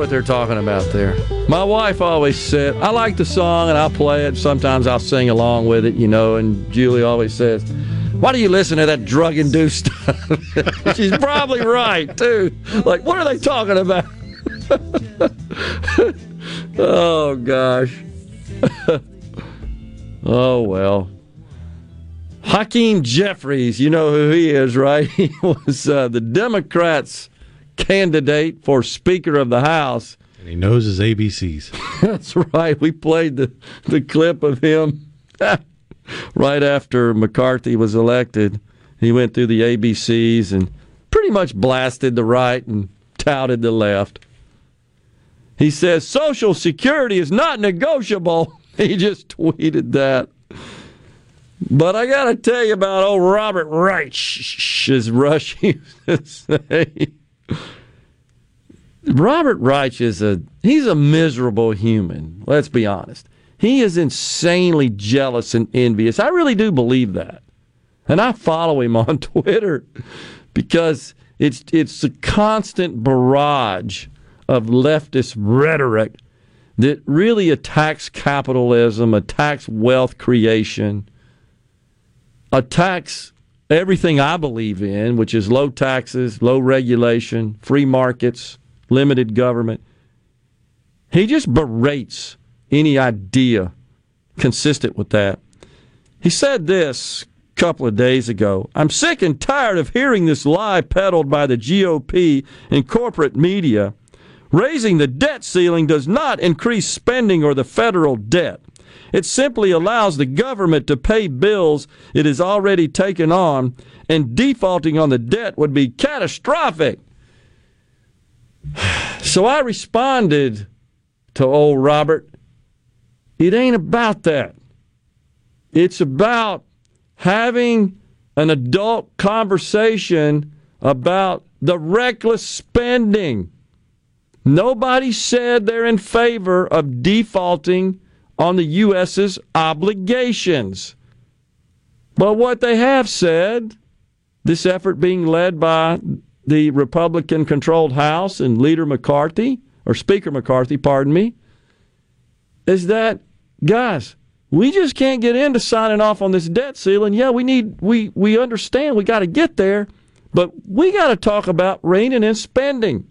What they're talking about there. My wife always said, I like the song and I'll play it. Sometimes I'll sing along with it, you know, and Julie always says, Why do you listen to that drug induced stuff? She's probably right, too. Like, what are they talking about? oh, gosh. oh, well. Hakeem Jeffries, you know who he is, right? He was uh, the Democrats' candidate for Speaker of the House. And he knows his ABCs. That's right. We played the, the clip of him right after McCarthy was elected. He went through the ABCs and pretty much blasted the right and touted the left. He says Social Security is not negotiable. He just tweeted that. But I got to tell you about old Robert Reich, as Rush used to say. Robert Reich is a he's a miserable human. Let's be honest. He is insanely jealous and envious. I really do believe that. And I follow him on Twitter because it's it's a constant barrage of leftist rhetoric that really attacks capitalism, attacks wealth creation, attacks everything I believe in, which is low taxes, low regulation, free markets, limited government. He just berates any idea consistent with that. He said this a couple of days ago I'm sick and tired of hearing this lie peddled by the GOP and corporate media. Raising the debt ceiling does not increase spending or the federal debt. It simply allows the government to pay bills it has already taken on, and defaulting on the debt would be catastrophic. So I responded to old Robert it ain't about that. It's about having an adult conversation about the reckless spending. Nobody said they're in favor of defaulting on the U.S.'s obligations. But what they have said, this effort being led by the Republican controlled House and Leader McCarthy, or Speaker McCarthy, pardon me, is that, guys, we just can't get into signing off on this debt ceiling. Yeah, we need, we, we understand we got to get there, but we got to talk about reining in spending.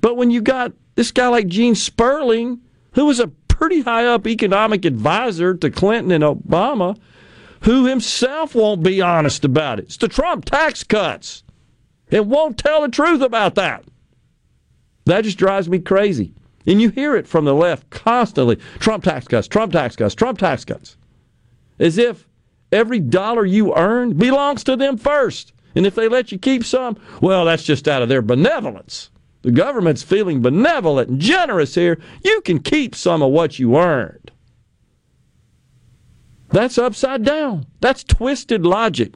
But when you got this guy like Gene Sperling, who was a pretty high up economic advisor to Clinton and Obama, who himself won't be honest about it. It's the Trump tax cuts. It won't tell the truth about that. That just drives me crazy. And you hear it from the left constantly Trump tax cuts, Trump tax cuts, Trump tax cuts. As if every dollar you earn belongs to them first. And if they let you keep some, well, that's just out of their benevolence. The government's feeling benevolent and generous here. You can keep some of what you earned. That's upside down. That's twisted logic.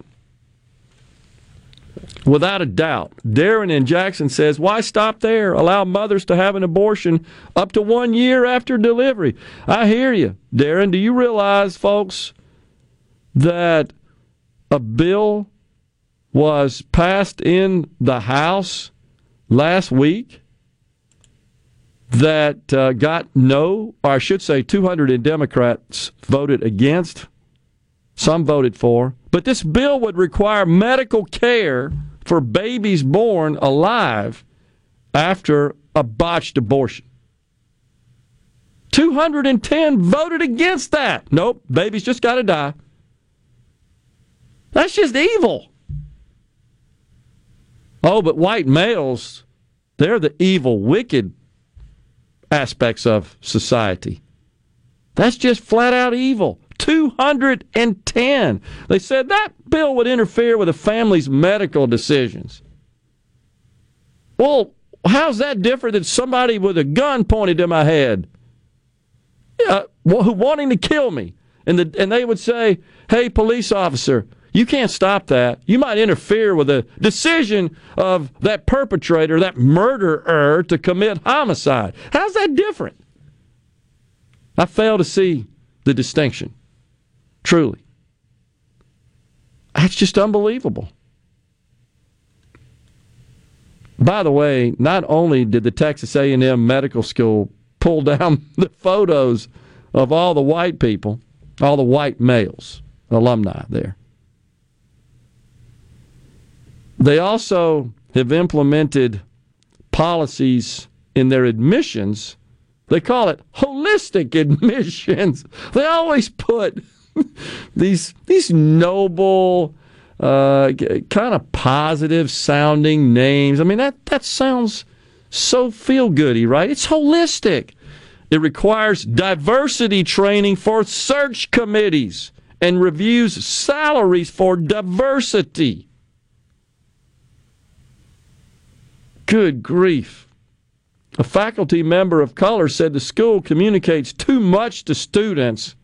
Without a doubt. Darren in Jackson says, Why stop there? Allow mothers to have an abortion up to one year after delivery. I hear you. Darren, do you realize, folks, that a bill was passed in the House last week that uh, got no, or I should say 200 Democrats voted against, some voted for, but this bill would require medical care for babies born alive after a botched abortion. 210 voted against that. Nope, babies just got to die. That's just evil. Oh, but white males, they're the evil, wicked aspects of society. That's just flat out evil. 210. They said that bill would interfere with a family's medical decisions. Well, how's that different than somebody with a gun pointed to my head? Yeah, wanting to kill me. And, the, and they would say, hey, police officer, you can't stop that. You might interfere with the decision of that perpetrator, that murderer, to commit homicide. How's that different? I fail to see the distinction. Truly. That's just unbelievable. By the way, not only did the Texas A&M Medical School pull down the photos of all the white people, all the white males, alumni there, they also have implemented policies in their admissions. They call it holistic admissions. They always put these these noble, uh, kind of positive sounding names. I mean that that sounds so feel goody, right? It's holistic. It requires diversity training for search committees and reviews salaries for diversity. Good grief. A faculty member of color said the school communicates too much to students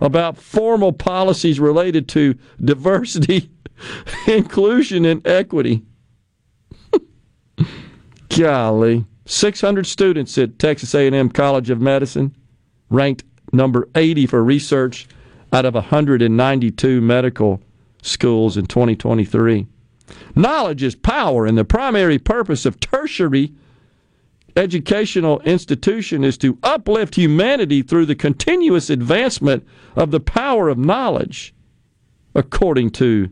about formal policies related to diversity, inclusion, and equity. Golly. 600 students at Texas A&M College of Medicine ranked number 80 for research out of 192 medical schools in 2023. Knowledge is power, and the primary purpose of tertiary educational institution is to uplift humanity through the continuous advancement of the power of knowledge, according to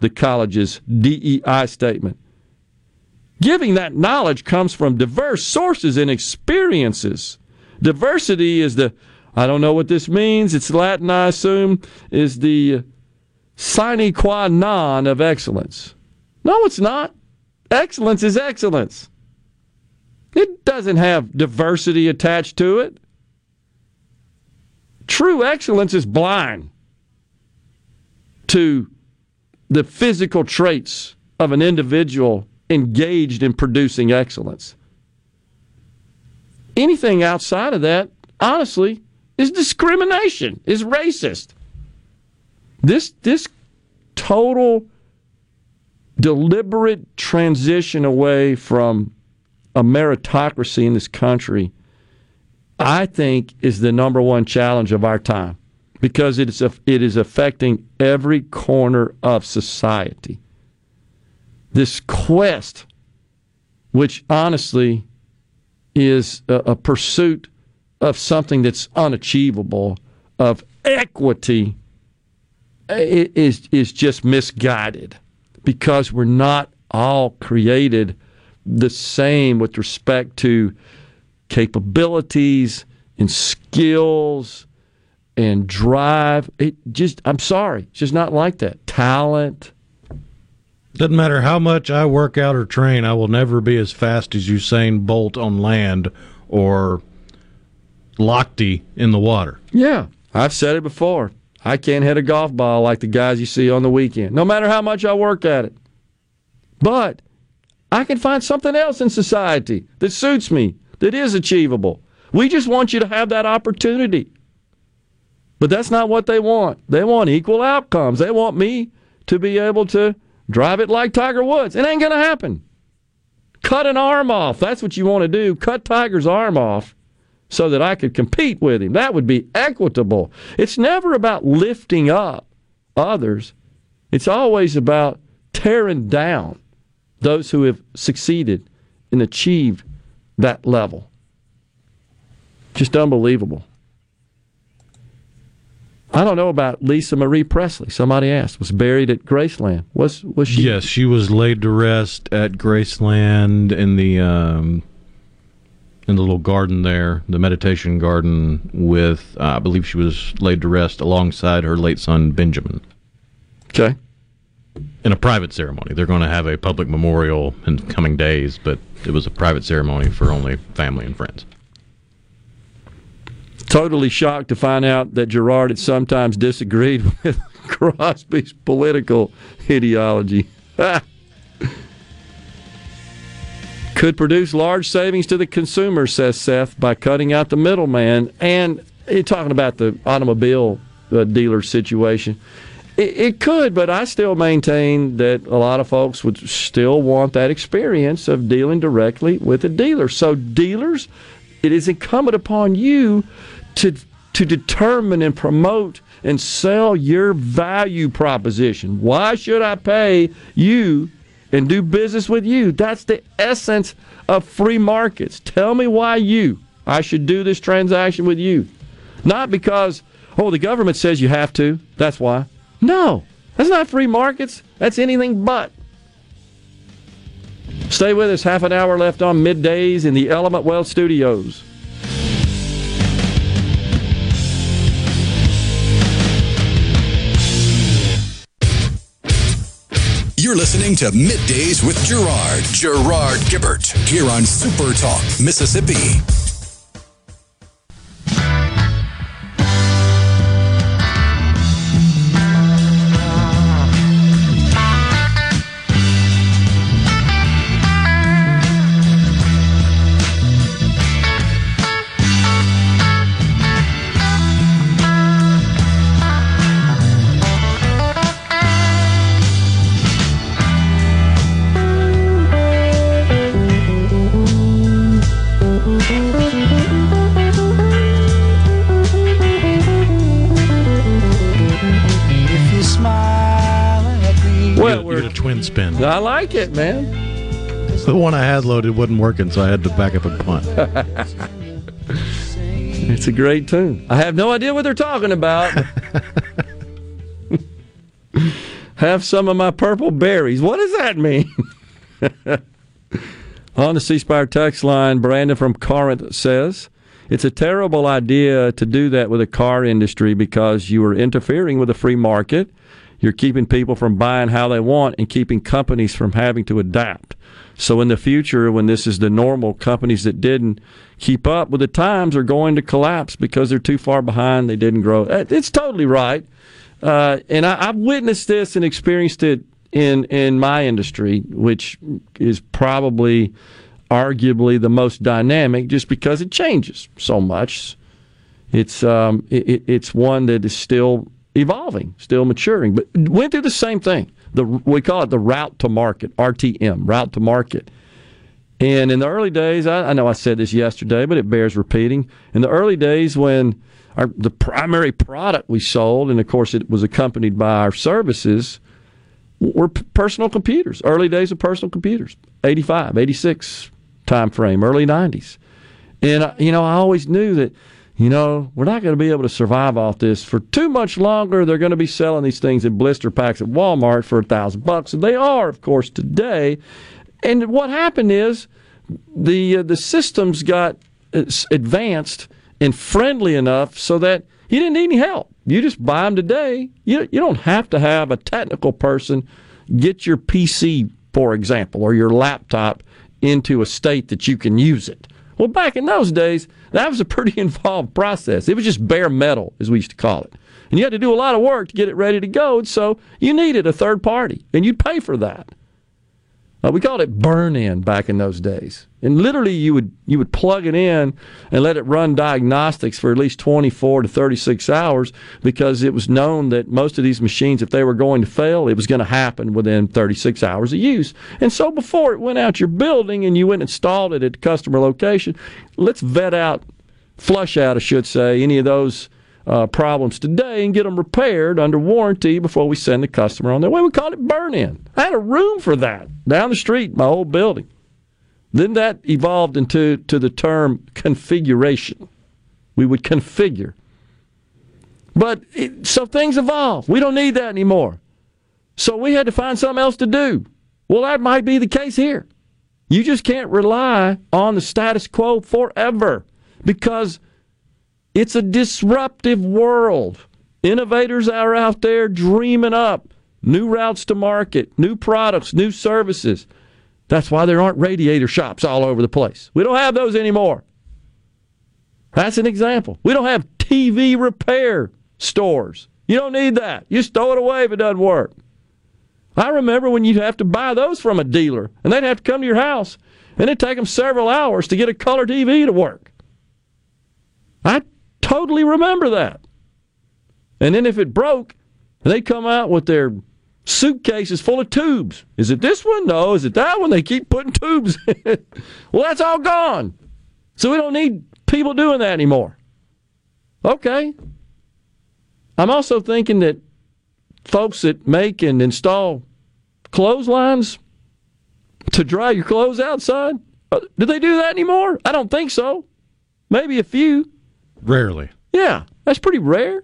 the college's DEI statement. Giving that knowledge comes from diverse sources and experiences. Diversity is the, I don't know what this means, it's Latin, I assume, is the sine qua non of excellence. No, it's not. Excellence is excellence. It doesn't have diversity attached to it. True excellence is blind to the physical traits of an individual engaged in producing excellence. Anything outside of that, honestly, is discrimination, is racist. This this total deliberate transition away from a meritocracy in this country, I think, is the number one challenge of our time because it is, it is affecting every corner of society. This quest, which honestly is a, a pursuit of something that's unachievable, of equity, is, is just misguided because we're not all created the same with respect to capabilities and skills and drive. It just, I'm sorry, it's just not like that. Talent. Doesn't matter how much I work out or train, I will never be as fast as Usain Bolt on land or Lochte in the water. Yeah, I've said it before. I can't hit a golf ball like the guys you see on the weekend, no matter how much I work at it. But I can find something else in society that suits me, that is achievable. We just want you to have that opportunity. But that's not what they want. They want equal outcomes. They want me to be able to drive it like Tiger Woods. It ain't going to happen. Cut an arm off. That's what you want to do. Cut Tiger's arm off so that I could compete with him. That would be equitable. It's never about lifting up others, it's always about tearing down those who have succeeded and achieved that level. Just unbelievable. I don't know about Lisa Marie Presley. Somebody asked. Was buried at Graceland. Was was she? Yes, she was laid to rest at Graceland in the um, in the little garden there, the meditation garden. With uh, I believe she was laid to rest alongside her late son Benjamin. Okay. In a private ceremony, they're going to have a public memorial in coming days, but it was a private ceremony for only family and friends. Totally shocked to find out that Gerard had sometimes disagreed with Crosby's political ideology. Could produce large savings to the consumer, says Seth, by cutting out the middleman. And you're talking about the automobile uh, dealer situation. It, it could, but I still maintain that a lot of folks would still want that experience of dealing directly with a dealer. So, dealers, it is incumbent upon you to to determine and promote and sell your value proposition. Why should I pay you and do business with you. That's the essence of free markets. Tell me why you, I should do this transaction with you. Not because, oh, the government says you have to. That's why. No, that's not free markets. That's anything but. Stay with us. Half an hour left on middays in the Element Wealth Studios. You're listening to Middays with Gerard. Gerard Gibert here on Super Talk, Mississippi. Spin. I like it, man. The one I had loaded wasn't working, so I had to back up and punt. It's a great tune. I have no idea what they're talking about. have some of my purple berries. What does that mean? On the C Spire text line, Brandon from Corinth says, It's a terrible idea to do that with the car industry because you are interfering with the free market. You're keeping people from buying how they want and keeping companies from having to adapt. So in the future, when this is the normal, companies that didn't keep up with the times are going to collapse because they're too far behind. They didn't grow. Uh, It's totally right. Uh, and I, I've witnessed this and experienced it in in my industry, which is probably arguably the most dynamic, just because it changes so much. It's um, it, it- it's one that is still evolving, still maturing, but went through the same thing. The we call it the route to market, RTM, route to market. And in the early days, I, I know I said this yesterday, but it bears repeating. In the early days, when our, the primary product we sold, and of course it was accompanied by our services, were personal computers. Early days of personal computers, 85, 86 time frame, early 90s. And, you know, I always knew that, you know, we're not going to be able to survive off this for too much longer. They're going to be selling these things in blister packs at Walmart for a thousand bucks. And they are, of course, today. And what happened is the uh, the systems got uh, advanced and friendly enough so that you didn't need any help. You just buy them today. You you don't have to have a technical person get your PC, for example, or your laptop into a state that you can use it. Well, back in those days, that was a pretty involved process. It was just bare metal, as we used to call it. And you had to do a lot of work to get it ready to go. And so you needed a third party, and you'd pay for that. Uh, we called it burn in back in those days. And literally you would you would plug it in and let it run diagnostics for at least 24 to 36 hours because it was known that most of these machines if they were going to fail it was going to happen within 36 hours of use. And so before it went out your building and you went and installed it at the customer location, let's vet out flush out I should say any of those uh, problems today and get them repaired under warranty before we send the customer on their way. We called it burn in. I had a room for that down the street, my old building. Then that evolved into to the term configuration. We would configure. But it, so things evolve. We don't need that anymore. So we had to find something else to do. Well, that might be the case here. You just can't rely on the status quo forever because it's a disruptive world. Innovators are out there dreaming up new routes to market, new products, new services. That's why there aren't radiator shops all over the place. We don't have those anymore. That's an example. We don't have TV repair stores. You don't need that. You just throw it away if it doesn't work. I remember when you'd have to buy those from a dealer, and they'd have to come to your house, and it'd take them several hours to get a color TV to work. I totally remember that. And then if it broke, they'd come out with their suitcases full of tubes. Is it this one? No. Is it that one? They keep putting tubes in. it. well, that's all gone. So we don't need people doing that anymore. Okay. I'm also thinking that folks that make and install clotheslines, to dry your clothes outside? Uh, do they do that anymore? I don't think so. Maybe a few. Rarely. Yeah, that's pretty rare.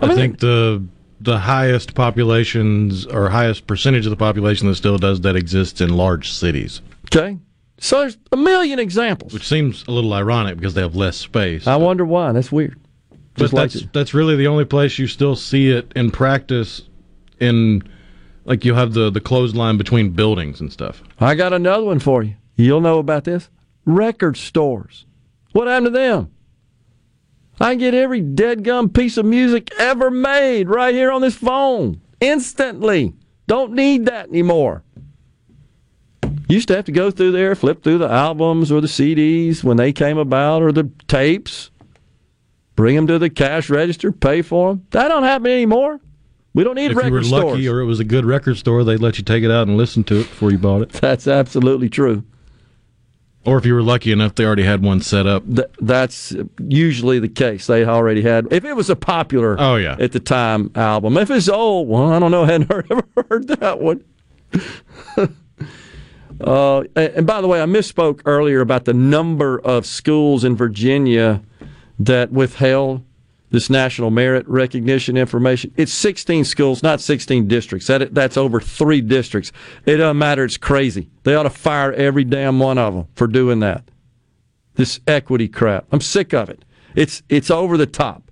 I, think the the highest populations or highest percentage of the population that still does that exists in large cities. Okay. So there's a million examples. Which seems a little ironic because they have less space. I wonder why. That's weird. But Just like that's that's really the only place you still see it in practice. In like you have the the clothesline between buildings and stuff. I got another one for you. You'll know about this. Record stores. What happened to them? I can get every dead gum piece of music ever made right here on this phone instantly. Don't need that anymore. Used to have to go through there, flip through the albums or the CDs when they came about or the tapes, bring them to the cash register, pay for them. That don't happen anymore. We don't need if record stores. If you were stores. lucky or it was a good record store, they'd let you take it out and listen to it before you bought it. That's absolutely true. Or if you were lucky enough, they already had one set up. Th- that's usually the case. They already had. If it was a popular, Oh, yeah. at the time album. If it's old, well, I don't know. I hadn't heard, ever heard that one. uh, and, and by the way, I misspoke earlier about the number of schools in Virginia that withheld this national merit recognition information. It's 16 schools, not 16 districts. That that's over three districts. It doesn't matter. It's crazy. They ought to fire every damn one of them for doing that. This equity crap. I'm sick of it. It's it's over the top.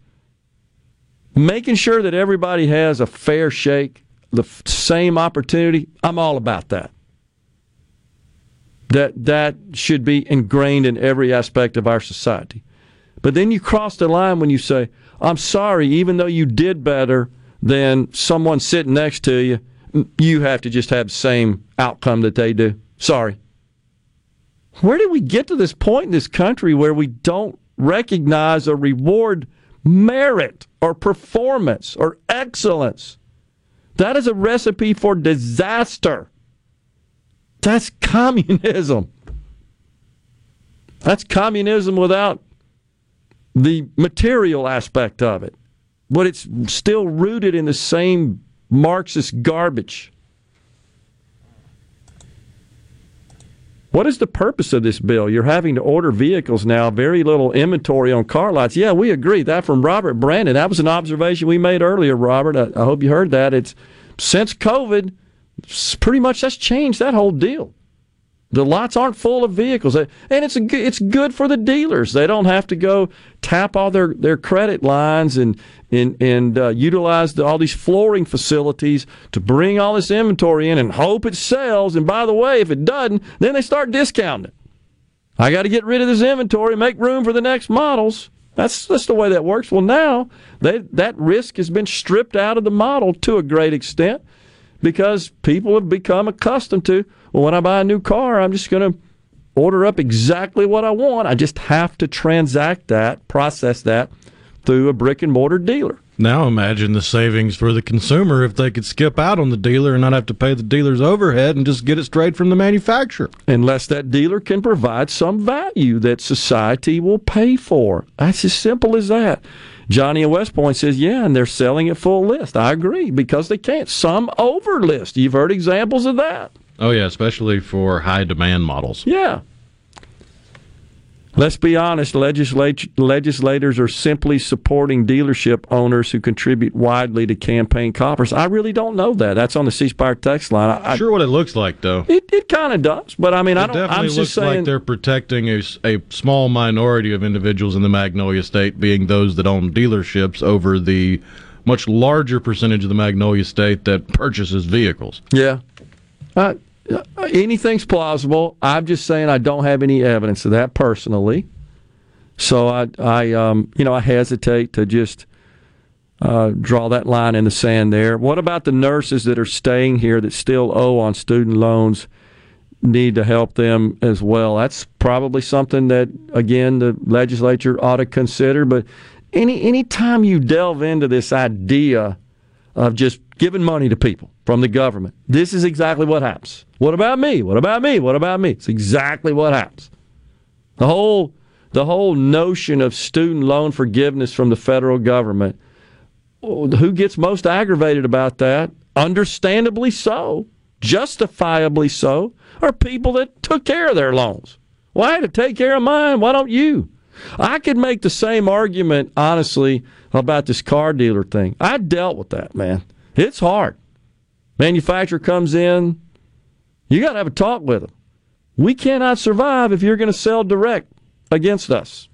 Making sure that everybody has a fair shake, the f- same opportunity. I'm all about that. That that should be ingrained in every aspect of our society. But then you cross the line when you say, I'm sorry, even though you did better than someone sitting next to you, you have to just have the same outcome that they do. Sorry. Where did we get to this point in this country where we don't recognize or reward merit or performance or excellence? That is a recipe for disaster. That's communism. That's communism without the material aspect of it, but it's still rooted in the same Marxist garbage. What is the purpose of this bill? You're having to order vehicles now, very little inventory on car lots. Yeah, we agree. That from Robert Brandon. That was an observation we made earlier, Robert. I, I hope you heard that. It's since COVID, pretty much that's changed that whole deal. The lots aren't full of vehicles, and it's a, it's good for the dealers. They don't have to go tap all their, their credit lines and and and uh, utilize the, all these flooring facilities to bring all this inventory in and hope it sells. And by the way, if it doesn't, then they start discounting it. I got to get rid of this inventory, make room for the next models. That's that's the way that works. Well, now they, that risk has been stripped out of the model to a great extent because people have become accustomed to, well, when I buy a new car, I'm just going to order up exactly what I want. I just have to transact that, process that through a brick and mortar dealer. Now imagine the savings for the consumer if they could skip out on the dealer and not have to pay the dealer's overhead and just get it straight from the manufacturer. Unless that dealer can provide some value that society will pay for. That's as simple as that. Johnny in West Point says, yeah, and they're selling at full list. I agree, because they can't. Some over list. You've heard examples of that. Oh yeah, especially for high demand models. Yeah. Let's be honest, legislat- legislators are simply supporting dealership owners who contribute widely to campaign coffers. I really don't know that. That's on the C Spire text line. I, I- Sure, what it looks like though. it it kind of does, but I mean, I It don't. definitely I'm looks just saying. like they're protecting a, a small minority of individuals in the Magnolia State, being those that own dealerships, over the much larger percentage of the Magnolia State that purchases vehicles. Yeah. Uh, anything's plausible. I'm just saying I don't have any evidence of that personally. So I, I, um, you know, I hesitate to just uh, draw that line in the sand there. What about the nurses that are staying here that still owe on student loans? Need to help them as well. That's probably something that again the legislature ought to consider. But any any time you delve into this idea of just giving money to people from the government. This is exactly what happens. What about me? What about me? What about me? It's exactly what happens. The whole the whole notion of student loan forgiveness from the federal government. Oh, who gets most aggravated about that? Understandably so, justifiably so. are people that took care of their loans. Had to take care of mine. Why don't you? I could make the same argument, honestly, about this car dealer thing. I dealt with that, man. It's hard. Manufacturer comes in, you got to have a talk with them. We cannot survive if you're going to sell direct against us.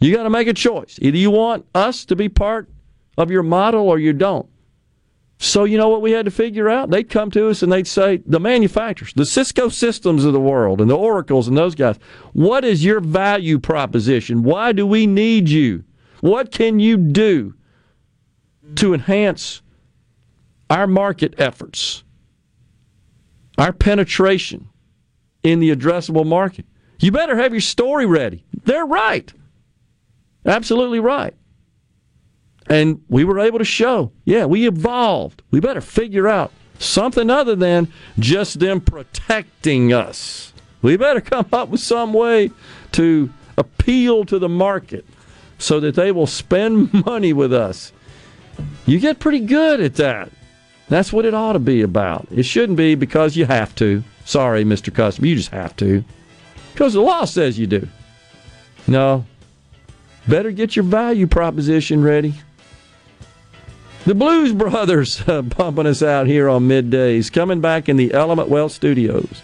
You got to make a choice. Either you want us to be part of your model or you don't. So, you know what we had to figure out? They'd come to us and they'd say, the manufacturers, the Cisco systems of the world and the Oracles and those guys, what is your value proposition? Why do we need you? What can you do to enhance our market efforts, our penetration in the addressable market? You better have your story ready. They're right. Absolutely right. And we were able to show, yeah, we evolved. We better figure out something other than just them protecting us. We better come up with some way to appeal to the market so that they will spend money with us. You get pretty good at that. That's what it ought to be about. It shouldn't be because you have to. Sorry, Mr. Customer, you just have to. Because the law says you do. No. Better get your value proposition ready. The Blues Brothers uh, pumping us out here on middays, coming back in the Element Wealth Studios.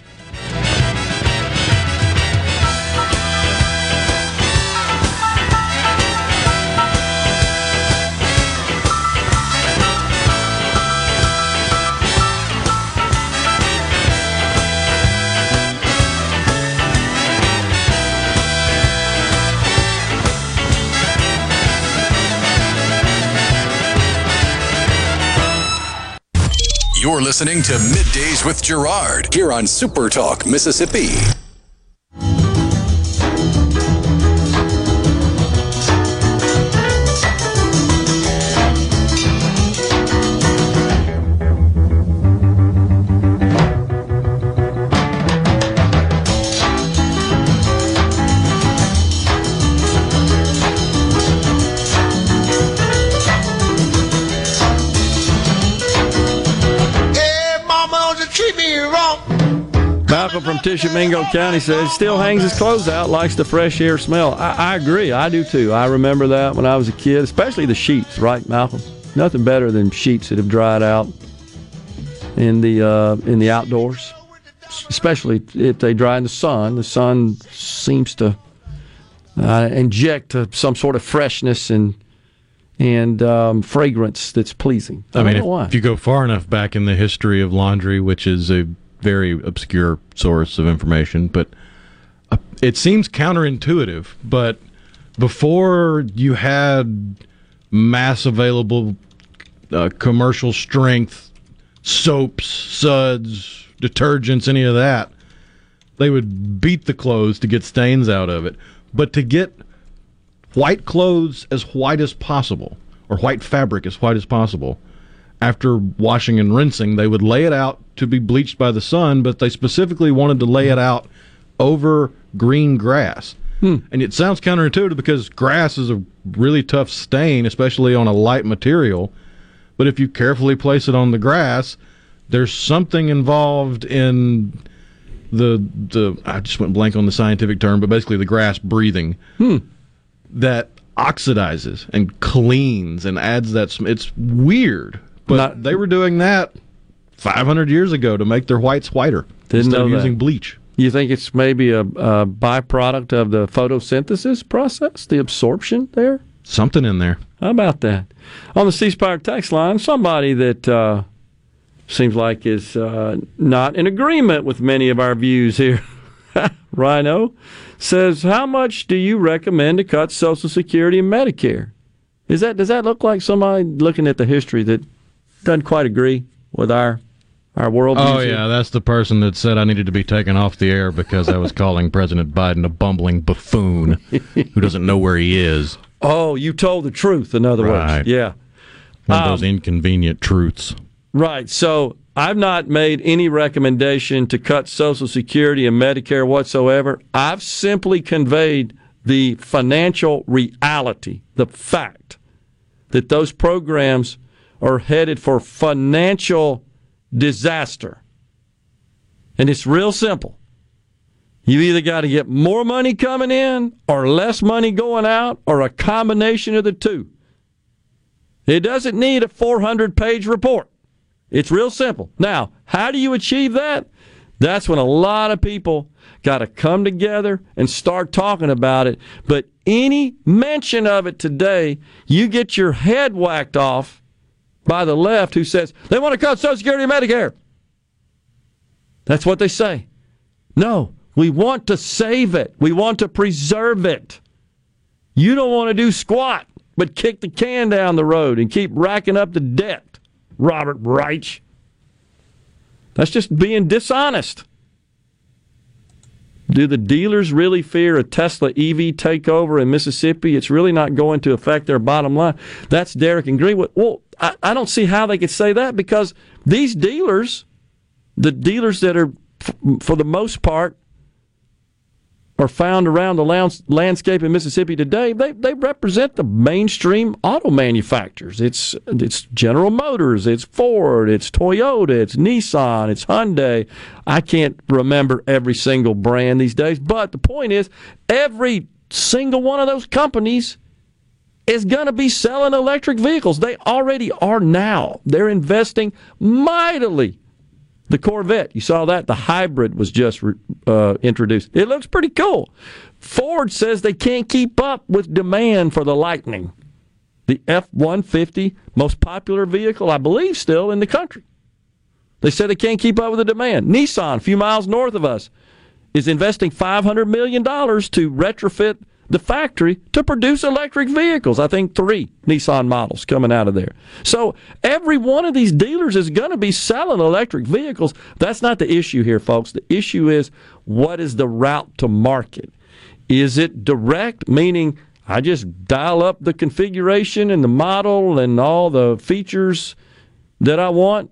You're listening to Middays with Gerard here on Super Talk, Mississippi. From Tishomingo County says still hangs his clothes out, likes the fresh air smell. I, I agree. I do too. I remember that when I was a kid, especially the sheets, right, Malcolm? Nothing better than sheets that have dried out in the uh, in the outdoors, especially if they dry in the sun. The sun seems to uh, inject uh, some sort of freshness and and um, fragrance that's pleasing. I, I mean, if, if you go far enough back in the history of laundry, which is a very obscure source of information, but uh, it seems counterintuitive. But before you had mass available uh, commercial strength soaps, suds, detergents, any of that, they would beat the clothes to get stains out of it. But to get white clothes as white as possible, or white fabric as white as possible, after washing and rinsing, they would lay it out to be bleached by the sun, but they specifically wanted to lay it out over green grass. Hmm. And it sounds counterintuitive because grass is a really tough stain, especially on a light material. But if you carefully place it on the grass, there's something involved in the the I just went blank on the scientific term, but basically the grass breathing hmm. that oxidizes and cleans and adds that. Sm- it's weird, but they were doing that 500 years ago to make their whites whiter Didn't instead of that. using bleach. You think it's maybe a, a byproduct of the photosynthesis process, the absorption there? Something in there. How about that? On the C Spire text line, somebody that uh, seems like is uh, not in agreement with many of our views here, Rhino, says, How much do you recommend to cut Social Security and Medicare? Is that Does that look like somebody looking at the history that doesn't quite agree with our, our world? Oh yeah, that's the person that said I needed to be taken off the air because I was calling President Biden a bumbling buffoon who doesn't know where he is. Oh, you told the truth, in other Right. words. Yeah. One of Um, those inconvenient truths. Right. So I've not made any recommendation to cut Social Security and Medicare whatsoever. I've simply conveyed the financial reality, the fact that those programs are headed for financial disaster. And it's real simple. You either got to get more money coming in or less money going out or a combination of the two. It doesn't need a 400 page report. It's real simple. Now, how do you achieve that? That's when a lot of people got to come together and start talking about it. But any mention of it today, you get your head whacked off by the left who says they want to cut Social Security and Medicare. That's what they say. No, we want to save it. We want to preserve it. You don't want to do squat, but kick the can down the road and keep racking up the debt, Robert Reich. That's just being dishonest. Do the dealers really fear a Tesla EV takeover in Mississippi? It's really not going to affect their bottom line. That's Derek and Greenwood. Well, I, I don't see how they could say that because these dealers, the dealers that are, for the most part, are found around the landscape in Mississippi today, they, they represent the mainstream auto manufacturers. It's it's General Motors, it's Ford, it's Toyota, it's Nissan, it's Hyundai. I can't remember every single brand these days, but the point is, every single one of those companies is going to be selling electric vehicles. They already are now. They're investing mightily the Corvette, you saw that. The hybrid was just uh, introduced. It looks pretty cool. Ford says they can't keep up with demand for the Lightning, the F 150, most popular vehicle, I believe, still in the country. They said they can't keep up with the demand. Nissan, a few miles north of us, is investing $500 million to retrofit the factory to produce electric vehicles. I think three Nissan models coming out of there. So every one of these dealers is going to be selling electric vehicles. That's not the issue here, folks. The issue is what is the route to market? Is it direct, meaning I just dial up the configuration and the model and all the features that I want?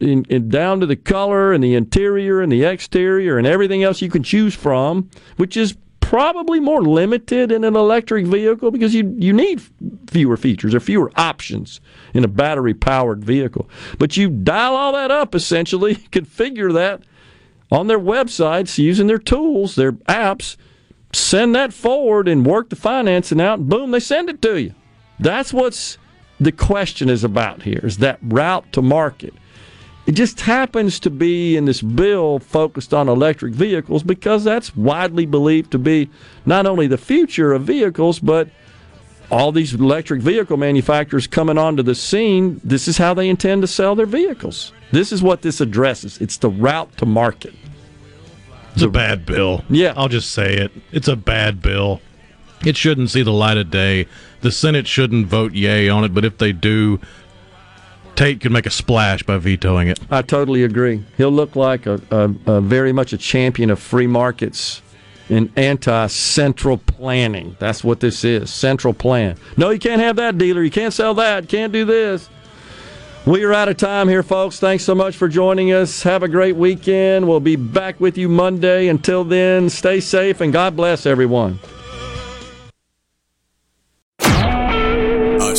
In, in, down to the color and the interior and the exterior and everything else you can choose from, which is probably more limited in an electric vehicle because you you need fewer features or fewer options in a battery powered vehicle. But you dial all that up essentially, configure that on their websites using their tools, their apps, send that forward and work the financing out and boom, they send it to you. That's what's the question is about here is that route to market. It just happens to be in this bill focused on electric vehicles because that's widely believed to be not only the future of vehicles, but all these electric vehicle manufacturers coming onto the scene. This is how they intend to sell their vehicles. This is what this addresses. It's the route to market. It's a bad bill. Yeah. I'll just say it. It's a bad bill. It shouldn't see the light of day. The Senate shouldn't vote yay on it, but if they do, Tate could make a splash by vetoing it. I totally agree. He'll look like a, a, a very much a champion of free markets and anti central planning. That's what this is central plan. No, you can't have that dealer. You can't sell that. Can't do this. We are out of time here, folks. Thanks so much for joining us. Have a great weekend. We'll be back with you Monday. Until then, stay safe and God bless everyone.